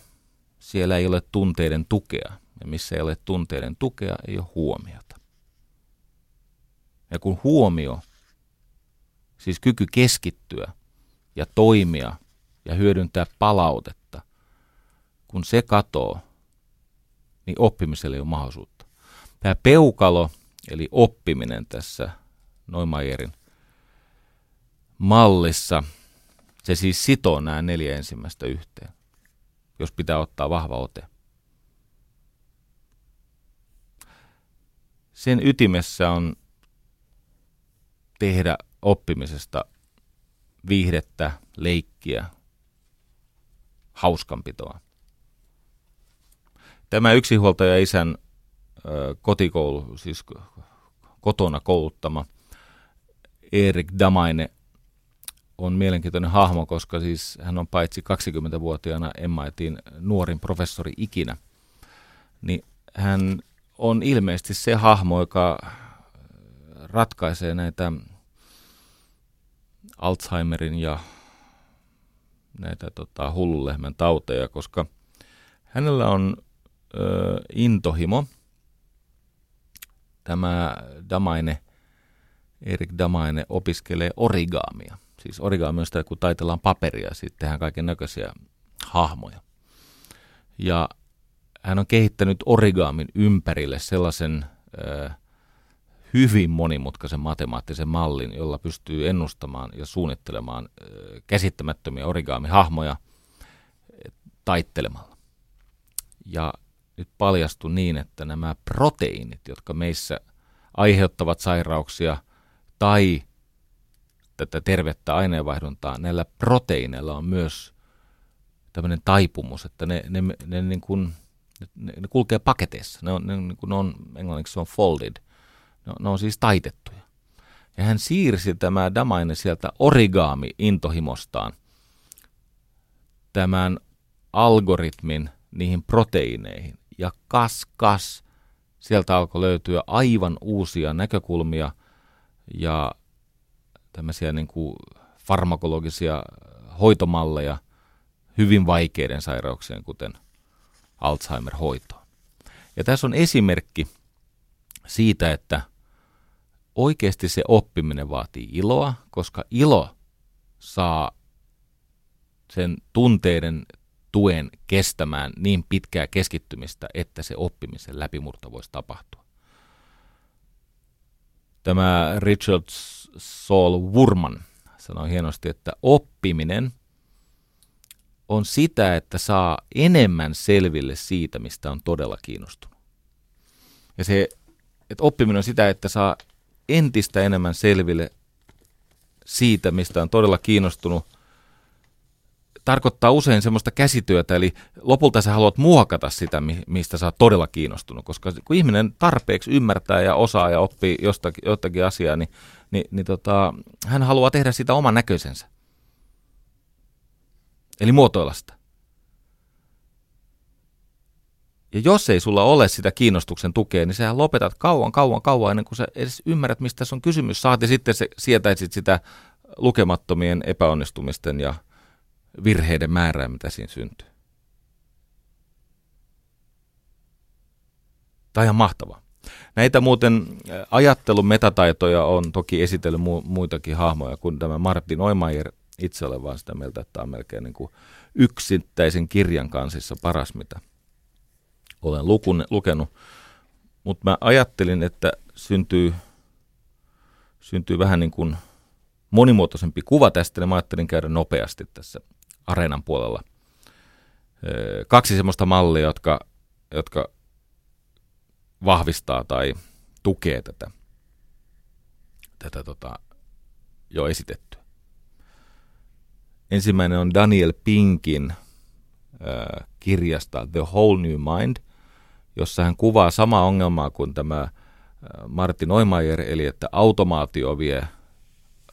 S2: siellä ei ole tunteiden tukea. Ja missä ei ole tunteiden tukea, ei ole huomiota. Ja kun huomio siis kyky keskittyä ja toimia ja hyödyntää palautetta, kun se katoo, niin oppimiselle ei ole mahdollisuutta. Tämä peukalo, eli oppiminen tässä Neumayerin mallissa, se siis sitoo nämä neljä ensimmäistä yhteen, jos pitää ottaa vahva ote. Sen ytimessä on tehdä oppimisesta viihdettä, leikkiä, hauskanpitoa. Tämä yksinhuoltaja isän kotikoulu, siis kotona kouluttama Erik Damaine on mielenkiintoinen hahmo, koska siis hän on paitsi 20-vuotiaana MITin nuorin professori ikinä, niin hän on ilmeisesti se hahmo, joka ratkaisee näitä Alzheimerin ja näitä tota, hullulehmän tauteja, koska hänellä on ö, intohimo. Tämä Damaine, Erik Damaine opiskelee origaamia. Siis sitä, kun taitellaan paperia, sitten tehdään kaiken näköisiä hahmoja. Ja hän on kehittänyt origaamin ympärille sellaisen ö, hyvin monimutkaisen matemaattisen mallin, jolla pystyy ennustamaan ja suunnittelemaan käsittämättömiä origaamihahmoja taittelemalla. Ja nyt paljastui niin, että nämä proteiinit, jotka meissä aiheuttavat sairauksia tai tätä tervettä aineenvaihduntaa, näillä proteiineilla on myös tämmöinen taipumus, että ne, ne, ne, ne, niin kuin, ne, ne kulkee paketeissa. Ne on, ne, niin kuin ne on, englanniksi on folded – No, ne on siis taitettuja. Ja hän siirsi tämä Damaine sieltä origaami-intohimostaan tämän algoritmin niihin proteiineihin. Ja kas kas, sieltä alkoi löytyä aivan uusia näkökulmia ja tämmöisiä niin kuin farmakologisia hoitomalleja hyvin vaikeiden sairauksien, kuten Alzheimer-hoitoon. Ja tässä on esimerkki siitä, että oikeasti se oppiminen vaatii iloa, koska ilo saa sen tunteiden tuen kestämään niin pitkää keskittymistä, että se oppimisen läpimurto voisi tapahtua. Tämä Richard Saul Wurman sanoi hienosti, että oppiminen on sitä, että saa enemmän selville siitä, mistä on todella kiinnostunut. Ja se, että oppiminen on sitä, että saa entistä enemmän selville siitä, mistä on todella kiinnostunut, tarkoittaa usein semmoista käsityötä, eli lopulta sä haluat muokata sitä, mistä sä oot todella kiinnostunut, koska kun ihminen tarpeeksi ymmärtää ja osaa ja oppii jostakin, jostakin asiaa, niin, niin, niin tota, hän haluaa tehdä sitä oman näköisensä. Eli muotoilla sitä. Ja jos ei sulla ole sitä kiinnostuksen tukea, niin sä lopetat kauan, kauan, kauan ennen kuin sä edes ymmärrät, mistä tässä on kysymys. Saati sitten se, sietäisit sitä lukemattomien epäonnistumisten ja virheiden määrää, mitä siinä syntyy. Tämä on ihan mahtavaa. Näitä muuten ajattelun metataitoja on toki esitellyt mu- muitakin hahmoja kuin tämä Martin Oimajer. Itse olen vaan sitä mieltä, että tämä on melkein niin kuin yksittäisen kirjan kansissa paras, mitä olen lukun, lukenut. Mutta mä ajattelin, että syntyy, syntyy vähän niin kuin monimuotoisempi kuva tästä, niin mä ajattelin käydä nopeasti tässä areenan puolella. Kaksi semmoista mallia, jotka, jotka vahvistaa tai tukee tätä, tätä tota, jo esitettyä. Ensimmäinen on Daniel Pinkin äh, kirjasta The Whole New Mind, jossa hän kuvaa samaa ongelmaa kuin tämä Martin Oimayer, eli että automaatio vie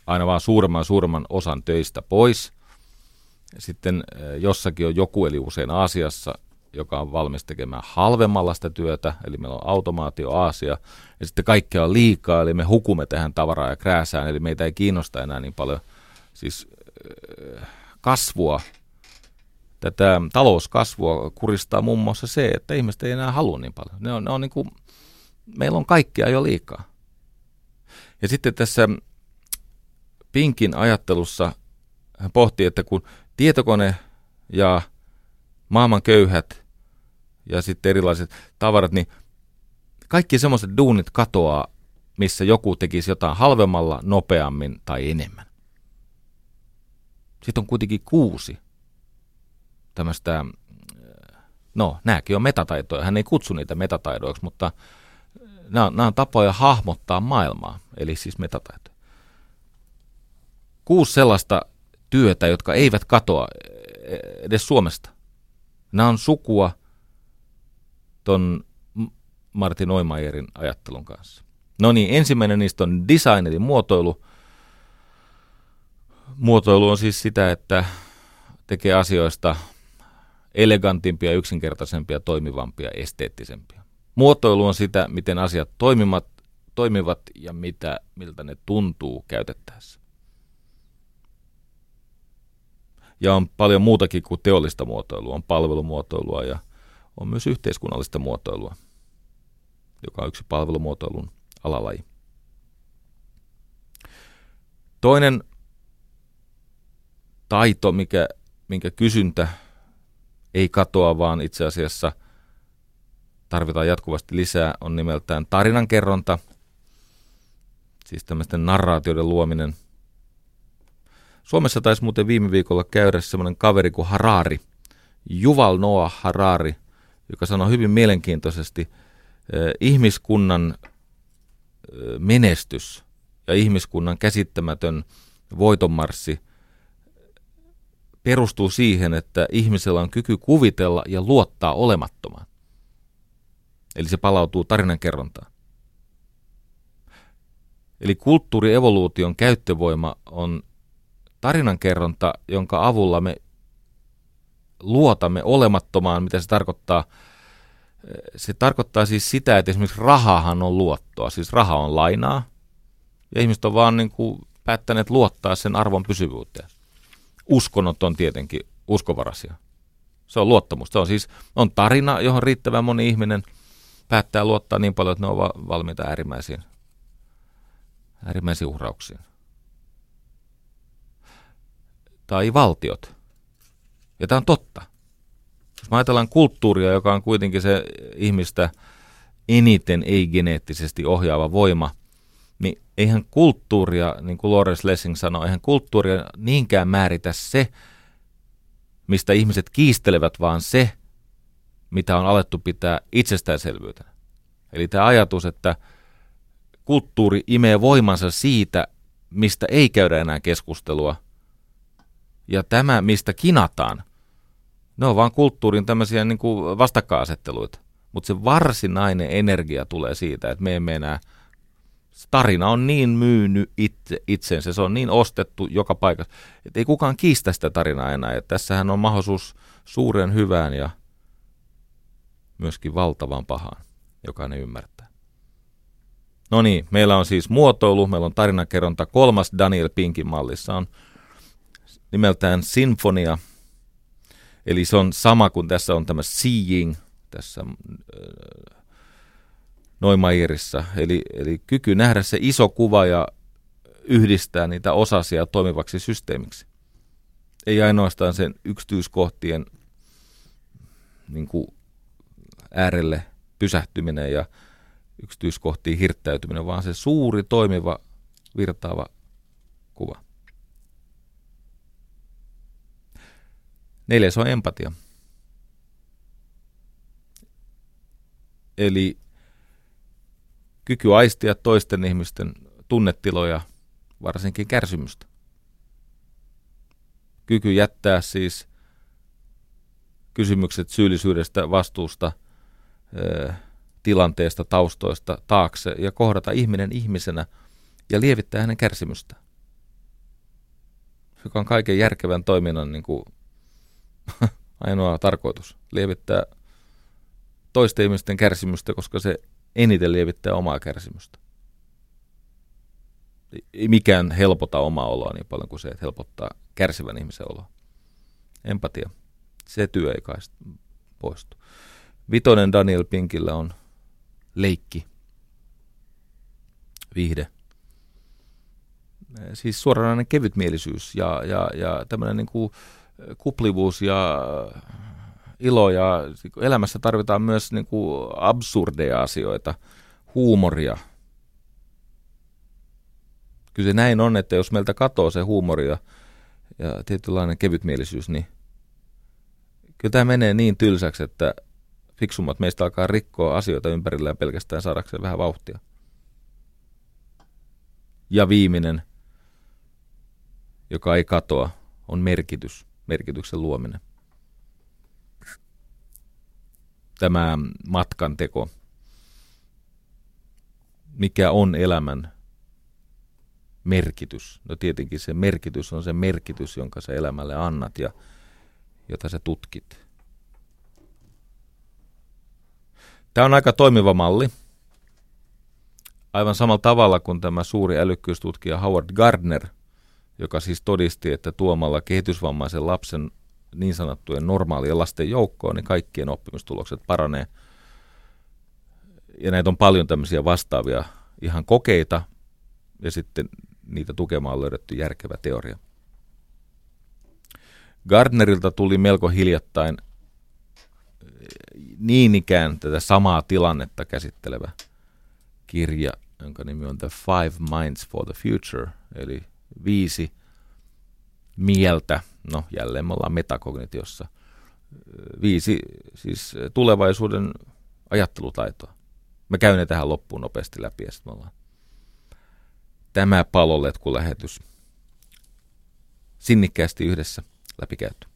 S2: aina vaan suuremman suuremman osan töistä pois. Sitten jossakin on joku, eli usein Aasiassa, joka on valmis tekemään halvemmalla sitä työtä, eli meillä on automaatio Aasia, ja sitten kaikkea on liikaa, eli me hukumme tähän tavaraa ja krääsään, eli meitä ei kiinnosta enää niin paljon siis kasvua, tätä talouskasvua kuristaa muun muassa se, että ihmiset ei enää halua niin paljon. Ne on, ne on niin kuin, meillä on kaikkea jo liikaa. Ja sitten tässä Pinkin ajattelussa hän pohti, että kun tietokone ja maailman köyhät ja sitten erilaiset tavarat, niin kaikki semmoiset duunit katoaa, missä joku tekisi jotain halvemmalla, nopeammin tai enemmän. Sitten on kuitenkin kuusi tämmöistä, no nämäkin on metataitoja, hän ei kutsu niitä metataidoiksi, mutta nämä nämä on tapoja hahmottaa maailmaa, eli siis metataitoja. Kuusi sellaista työtä, jotka eivät katoa edes Suomesta. Nämä on sukua ton Martin Oimajerin ajattelun kanssa. No niin, ensimmäinen niistä on design eli muotoilu. Muotoilu on siis sitä, että tekee asioista elegantimpia, yksinkertaisempia, toimivampia, esteettisempia. Muotoilu on sitä, miten asiat toimivat, toimivat ja mitä, miltä ne tuntuu käytettäessä. Ja on paljon muutakin kuin teollista muotoilua. On palvelumuotoilua ja on myös yhteiskunnallista muotoilua, joka on yksi palvelumuotoilun alalaji. Toinen taito, mikä, minkä kysyntä ei katoa, vaan itse asiassa tarvitaan jatkuvasti lisää, on nimeltään tarinankerronta, siis tämmöisten narraatioiden luominen. Suomessa taisi muuten viime viikolla käydä semmoinen kaveri kuin Harari, Juval Noah Harari, joka sanoi hyvin mielenkiintoisesti, eh, ihmiskunnan menestys ja ihmiskunnan käsittämätön voitonmarssi perustuu siihen, että ihmisellä on kyky kuvitella ja luottaa olemattomaan. Eli se palautuu tarinan kerrontaan. Eli kulttuurievoluution käyttövoima on tarinankerronta, jonka avulla me luotamme olemattomaan, mitä se tarkoittaa. Se tarkoittaa siis sitä, että esimerkiksi rahahan on luottoa, siis raha on lainaa, ja ihmiset on vaan niin kuin päättäneet luottaa sen arvon pysyvyyteen. Uskonnot on tietenkin uskovarasia. Se on luottamus. Se on siis on tarina, johon riittävän moni ihminen päättää luottaa niin paljon, että ne ovat valmiita äärimmäisiin, äärimmäisiin uhrauksiin. Tai valtiot. Ja tämä on totta. Jos me ajatellaan kulttuuria, joka on kuitenkin se ihmistä eniten ei-geneettisesti ohjaava voima, niin eihän kulttuuria, niin kuin Lawrence Lessing sanoi, eihän kulttuuria niinkään määritä se, mistä ihmiset kiistelevät, vaan se, mitä on alettu pitää itsestäänselvyytenä. Eli tämä ajatus, että kulttuuri imee voimansa siitä, mistä ei käydä enää keskustelua, ja tämä, mistä kinataan, ne on vaan kulttuurin tämmöisiä niin kuin vastakkainasetteluita. Mutta se varsinainen energia tulee siitä, että me emme enää, tarina on niin myynyt itse, itsensä, se on niin ostettu joka paikassa, että ei kukaan kiistä sitä tarinaa enää. Ja tässähän on mahdollisuus suuren hyvään ja myöskin valtavan pahaan, jokainen ymmärtää. No niin, meillä on siis muotoilu, meillä on tarinakerronta. Kolmas Daniel Pinkin mallissa on nimeltään Sinfonia, eli se on sama kuin tässä on tämä Seeing tässä äh, Noimairissa, eli, eli kyky nähdä se iso kuva ja yhdistää niitä osasia toimivaksi systeemiksi. Ei ainoastaan sen yksityiskohtien niin kuin äärelle pysähtyminen ja yksityiskohtiin hirttäytyminen, vaan se suuri, toimiva, virtaava kuva. Neljäs on empatia. Eli kyky aistia toisten ihmisten tunnetiloja, varsinkin kärsimystä. Kyky jättää siis kysymykset syyllisyydestä, vastuusta, tilanteesta, taustoista taakse ja kohdata ihminen ihmisenä ja lievittää hänen kärsimystä. Joka on kaiken järkevän toiminnan niin kuin, ainoa tarkoitus. Lievittää toisten ihmisten kärsimystä, koska se eniten lievittää omaa kärsimystä. Ei mikään helpota omaa oloa niin paljon kuin se, että helpottaa kärsivän ihmisen oloa. Empatia. Se työ ei kai poistu. Vitonen Daniel Pinkillä on leikki. Viihde. Siis suoranainen kevytmielisyys ja, ja, ja tämmöinen niin kuin kuplivuus ja ilo ja elämässä tarvitaan myös niin kuin absurdeja asioita, huumoria. Kyllä se näin on, että jos meiltä katoo se huumori ja, ja tietynlainen kevytmielisyys, niin kyllä tämä menee niin tylsäksi, että fiksummat meistä alkaa rikkoa asioita ympärillään pelkästään saadakseen vähän vauhtia. Ja viimeinen, joka ei katoa, on merkitys, merkityksen luominen tämä matkan teko, mikä on elämän merkitys. No tietenkin se merkitys on se merkitys, jonka sä elämälle annat ja jota sä tutkit. Tämä on aika toimiva malli. Aivan samalla tavalla kuin tämä suuri älykkyystutkija Howard Gardner, joka siis todisti, että tuomalla kehitysvammaisen lapsen niin sanottujen normaalien lasten joukkoon, niin kaikkien oppimistulokset paranee. Ja näitä on paljon tämmöisiä vastaavia ihan kokeita, ja sitten niitä tukemaan on löydetty järkevä teoria. Gardnerilta tuli melko hiljattain niin ikään tätä samaa tilannetta käsittelevä kirja, jonka nimi on The Five Minds for the Future, eli viisi mieltä no jälleen me ollaan metakognitiossa, viisi siis tulevaisuuden ajattelutaitoa. Me käyn tähän loppuun nopeasti läpi ja sitten me ollaan tämä paloletku-lähetys sinnikkäästi yhdessä läpikäyty.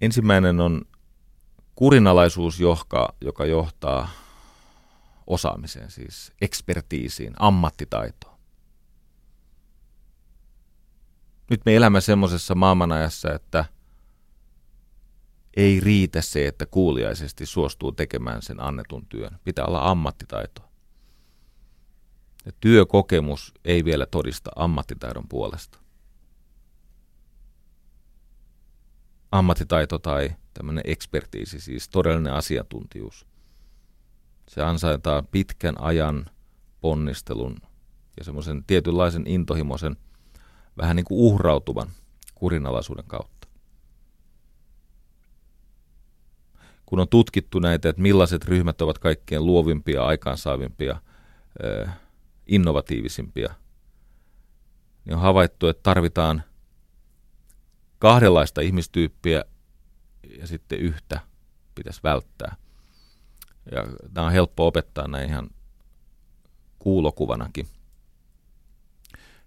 S2: Ensimmäinen on kurinalaisuus, joka, joka johtaa osaamiseen, siis ekspertiisiin, ammattitaitoon. Nyt me elämme semmoisessa maailmanajassa, että ei riitä se, että kuuliaisesti suostuu tekemään sen annetun työn. Pitää olla ammattitaitoa. Ja työkokemus ei vielä todista ammattitaidon puolesta. Ammattitaito tai tämmöinen ekspertiisi, siis todellinen asiantuntijuus. Se ansaitaan pitkän ajan ponnistelun ja semmoisen tietynlaisen intohimoisen, vähän niin kuin uhrautuvan kurinalaisuuden kautta. Kun on tutkittu näitä, että millaiset ryhmät ovat kaikkein luovimpia, aikaansaavimpia, innovatiivisimpia, niin on havaittu, että tarvitaan kahdenlaista ihmistyyppiä ja sitten yhtä pitäisi välttää. Ja tämä on helppo opettaa näin ihan kuulokuvanakin.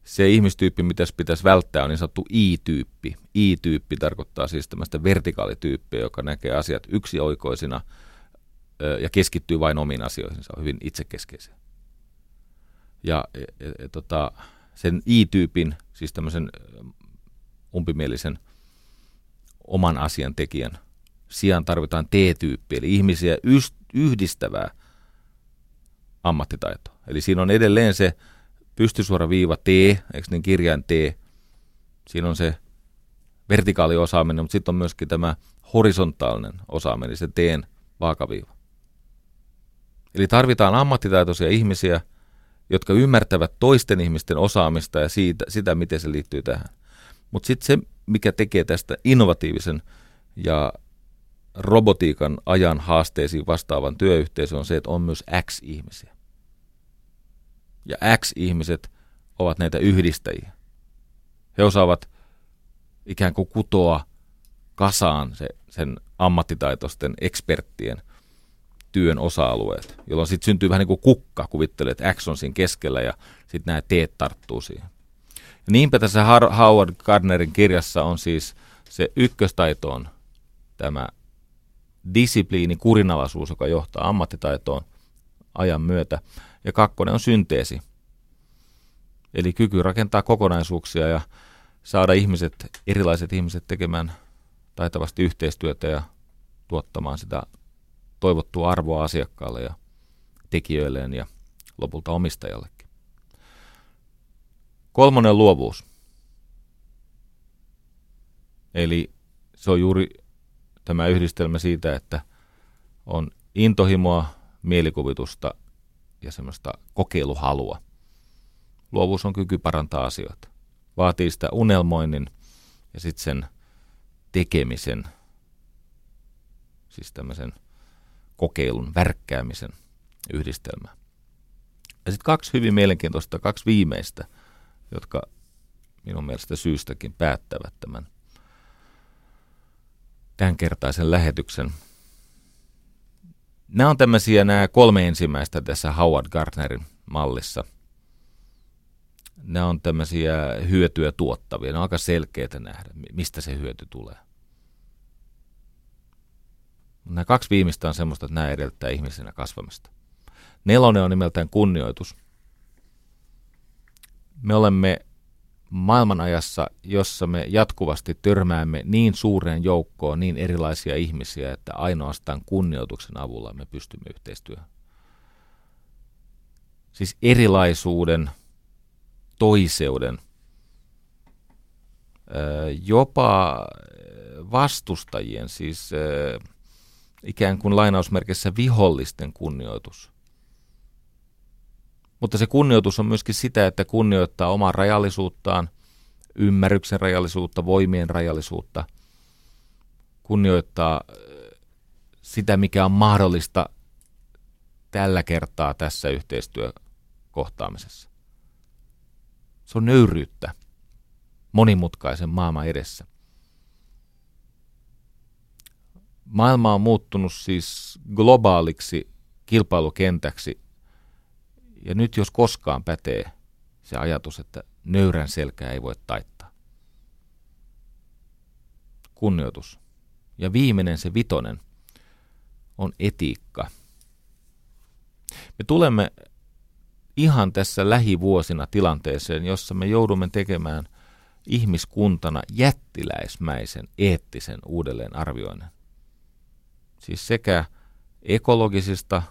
S2: Se ihmistyyppi, mitä pitäisi välttää, on niin sanottu I-tyyppi. I-tyyppi tarkoittaa siis tämmöistä vertikaalityyppiä, joka näkee asiat yksioikoisina ja keskittyy vain omiin asioihin. Se on hyvin itsekeskeisiä. Ja e, e, e, tota, sen I-tyypin, siis tämmöisen umpimielisen oman asian tekijän sijaan tarvitaan T-tyyppi, eli ihmisiä yhdistävää ammattitaitoa. Eli siinä on edelleen se pystysuora viiva T, eikö niin kirjain T. Siinä on se vertikaaliosaaminen, mutta sitten on myöskin tämä horisontaalinen osaaminen, se teen vaakaviiva. Eli tarvitaan ammattitaitoisia ihmisiä, jotka ymmärtävät toisten ihmisten osaamista ja siitä, sitä, miten se liittyy tähän. Mutta sitten se, mikä tekee tästä innovatiivisen ja robotiikan ajan haasteisiin vastaavan työyhteisön on se, että on myös X-ihmisiä. Ja X-ihmiset ovat näitä yhdistäjiä. He osaavat ikään kuin kutoa kasaan se, sen ammattitaitoisten eksperttien työn osa-alueet, jolloin sitten syntyy vähän niin kuin kukka, kuvittelee, että X on siinä keskellä ja sitten nämä teet tarttuu siihen. Ja niinpä tässä Howard Gardnerin kirjassa on siis se ykköstaito on tämä disipliini, kurinalaisuus, joka johtaa ammattitaitoon ajan myötä. Ja kakkonen on synteesi, eli kyky rakentaa kokonaisuuksia ja saada ihmiset, erilaiset ihmiset tekemään taitavasti yhteistyötä ja tuottamaan sitä toivottua arvoa asiakkaalle ja tekijöilleen ja lopulta omistajallekin. Kolmonen luovuus. Eli se on juuri tämä yhdistelmä siitä, että on intohimoa, mielikuvitusta ja semmoista kokeiluhalua. Luovuus on kyky parantaa asioita. Vaatii sitä unelmoinnin ja sitten sen tekemisen, siis tämmöisen kokeilun, värkkäämisen yhdistelmää. Ja sitten kaksi hyvin mielenkiintoista, kaksi viimeistä, jotka minun mielestä syystäkin päättävät tämän tämänkertaisen lähetyksen. Nämä on tämmöisiä nämä kolme ensimmäistä tässä Howard Gardnerin mallissa. Nämä on tämmöisiä hyötyä tuottavia. Ne on aika selkeitä nähdä, mistä se hyöty tulee. Nämä kaksi viimeistä on semmoista, että nämä edellyttää ihmisenä kasvamista. Nelonen on nimeltään kunnioitus. Me olemme maailmanajassa, jossa me jatkuvasti törmäämme niin suureen joukkoon niin erilaisia ihmisiä, että ainoastaan kunnioituksen avulla me pystymme yhteistyöhön. Siis erilaisuuden, toiseuden, jopa vastustajien, siis ikään kuin lainausmerkissä vihollisten kunnioitus – mutta se kunnioitus on myöskin sitä, että kunnioittaa omaa rajallisuuttaan, ymmärryksen rajallisuutta, voimien rajallisuutta, kunnioittaa sitä, mikä on mahdollista tällä kertaa tässä yhteistyökohtaamisessa. Se on nöyryyttä monimutkaisen maailman edessä. Maailma on muuttunut siis globaaliksi kilpailukentäksi ja nyt jos koskaan pätee se ajatus, että nöyrän selkää ei voi taittaa. Kunnioitus. Ja viimeinen, se vitonen, on etiikka. Me tulemme ihan tässä lähivuosina tilanteeseen, jossa me joudumme tekemään ihmiskuntana jättiläismäisen eettisen uudelleenarvioinnin. Siis sekä ekologisista,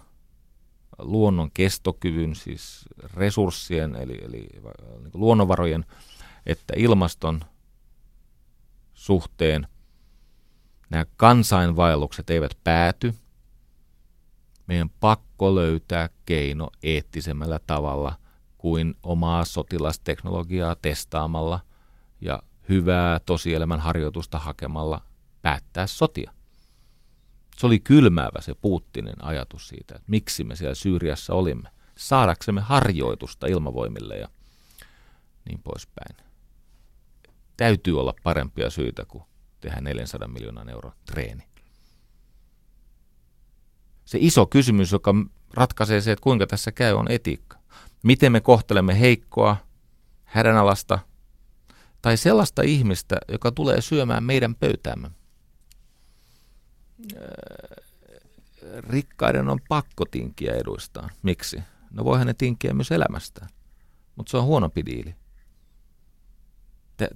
S2: luonnon kestokyvyn, siis resurssien eli, eli niin luonnonvarojen, että ilmaston suhteen nämä kansainvaellukset eivät pääty. Meidän pakko löytää keino eettisemmällä tavalla kuin omaa sotilasteknologiaa testaamalla ja hyvää tosielämän harjoitusta hakemalla päättää sotia. Se oli kylmäävä se Putinin ajatus siitä, että miksi me siellä Syyriassa olimme. Saadaksemme harjoitusta ilmavoimille ja niin poispäin. Täytyy olla parempia syitä kuin tehdä 400 miljoonan euron treeni. Se iso kysymys, joka ratkaisee se, että kuinka tässä käy, on etiikka. Miten me kohtelemme heikkoa, hädänalasta tai sellaista ihmistä, joka tulee syömään meidän pöytäämme. Rikkaiden on pakko tinkiä eduistaan. Miksi? No voihan ne tinkiä myös elämästään, mutta se on huonompi diili.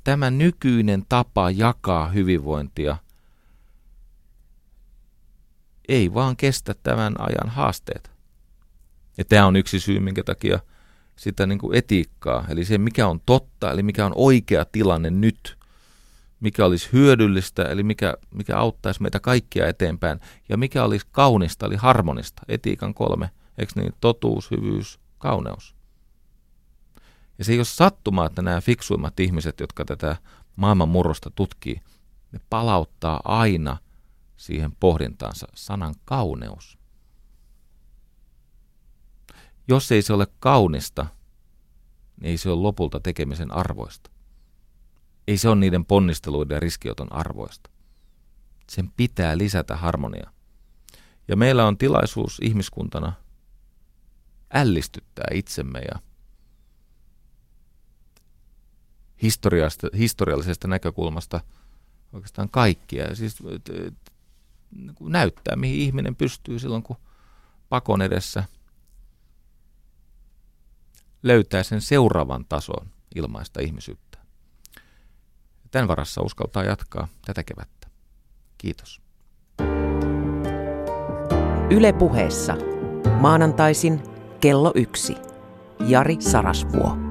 S2: Tämä nykyinen tapa jakaa hyvinvointia ei vaan kestä tämän ajan haasteet. Ja tämä on yksi syy, minkä takia sitä niin kuin etiikkaa, eli se mikä on totta, eli mikä on oikea tilanne nyt, mikä olisi hyödyllistä, eli mikä, mikä auttaisi meitä kaikkia eteenpäin, ja mikä olisi kaunista, eli harmonista, etiikan kolme, eikö niin, totuus, hyvyys, kauneus. Ja se ei ole sattumaa, että nämä fiksuimmat ihmiset, jotka tätä maailman murrosta tutkii, ne palauttaa aina siihen pohdintaansa sanan kauneus. Jos ei se ole kaunista, niin ei se ole lopulta tekemisen arvoista. Ei se ole niiden ponnisteluiden riskioton arvoista. Sen pitää lisätä harmoniaa. Ja meillä on tilaisuus ihmiskuntana ällistyttää itsemme ja historiallisesta näkökulmasta oikeastaan kaikkia. Siis näyttää, mihin ihminen pystyy silloin, kun pakon edessä löytää sen seuraavan tason ilmaista ihmisyyttä. Tämän varassa uskaltaa jatkaa tätä kevättä. Kiitos.
S1: Yle puheessa. Maanantaisin kello yksi. Jari Sarasvuo.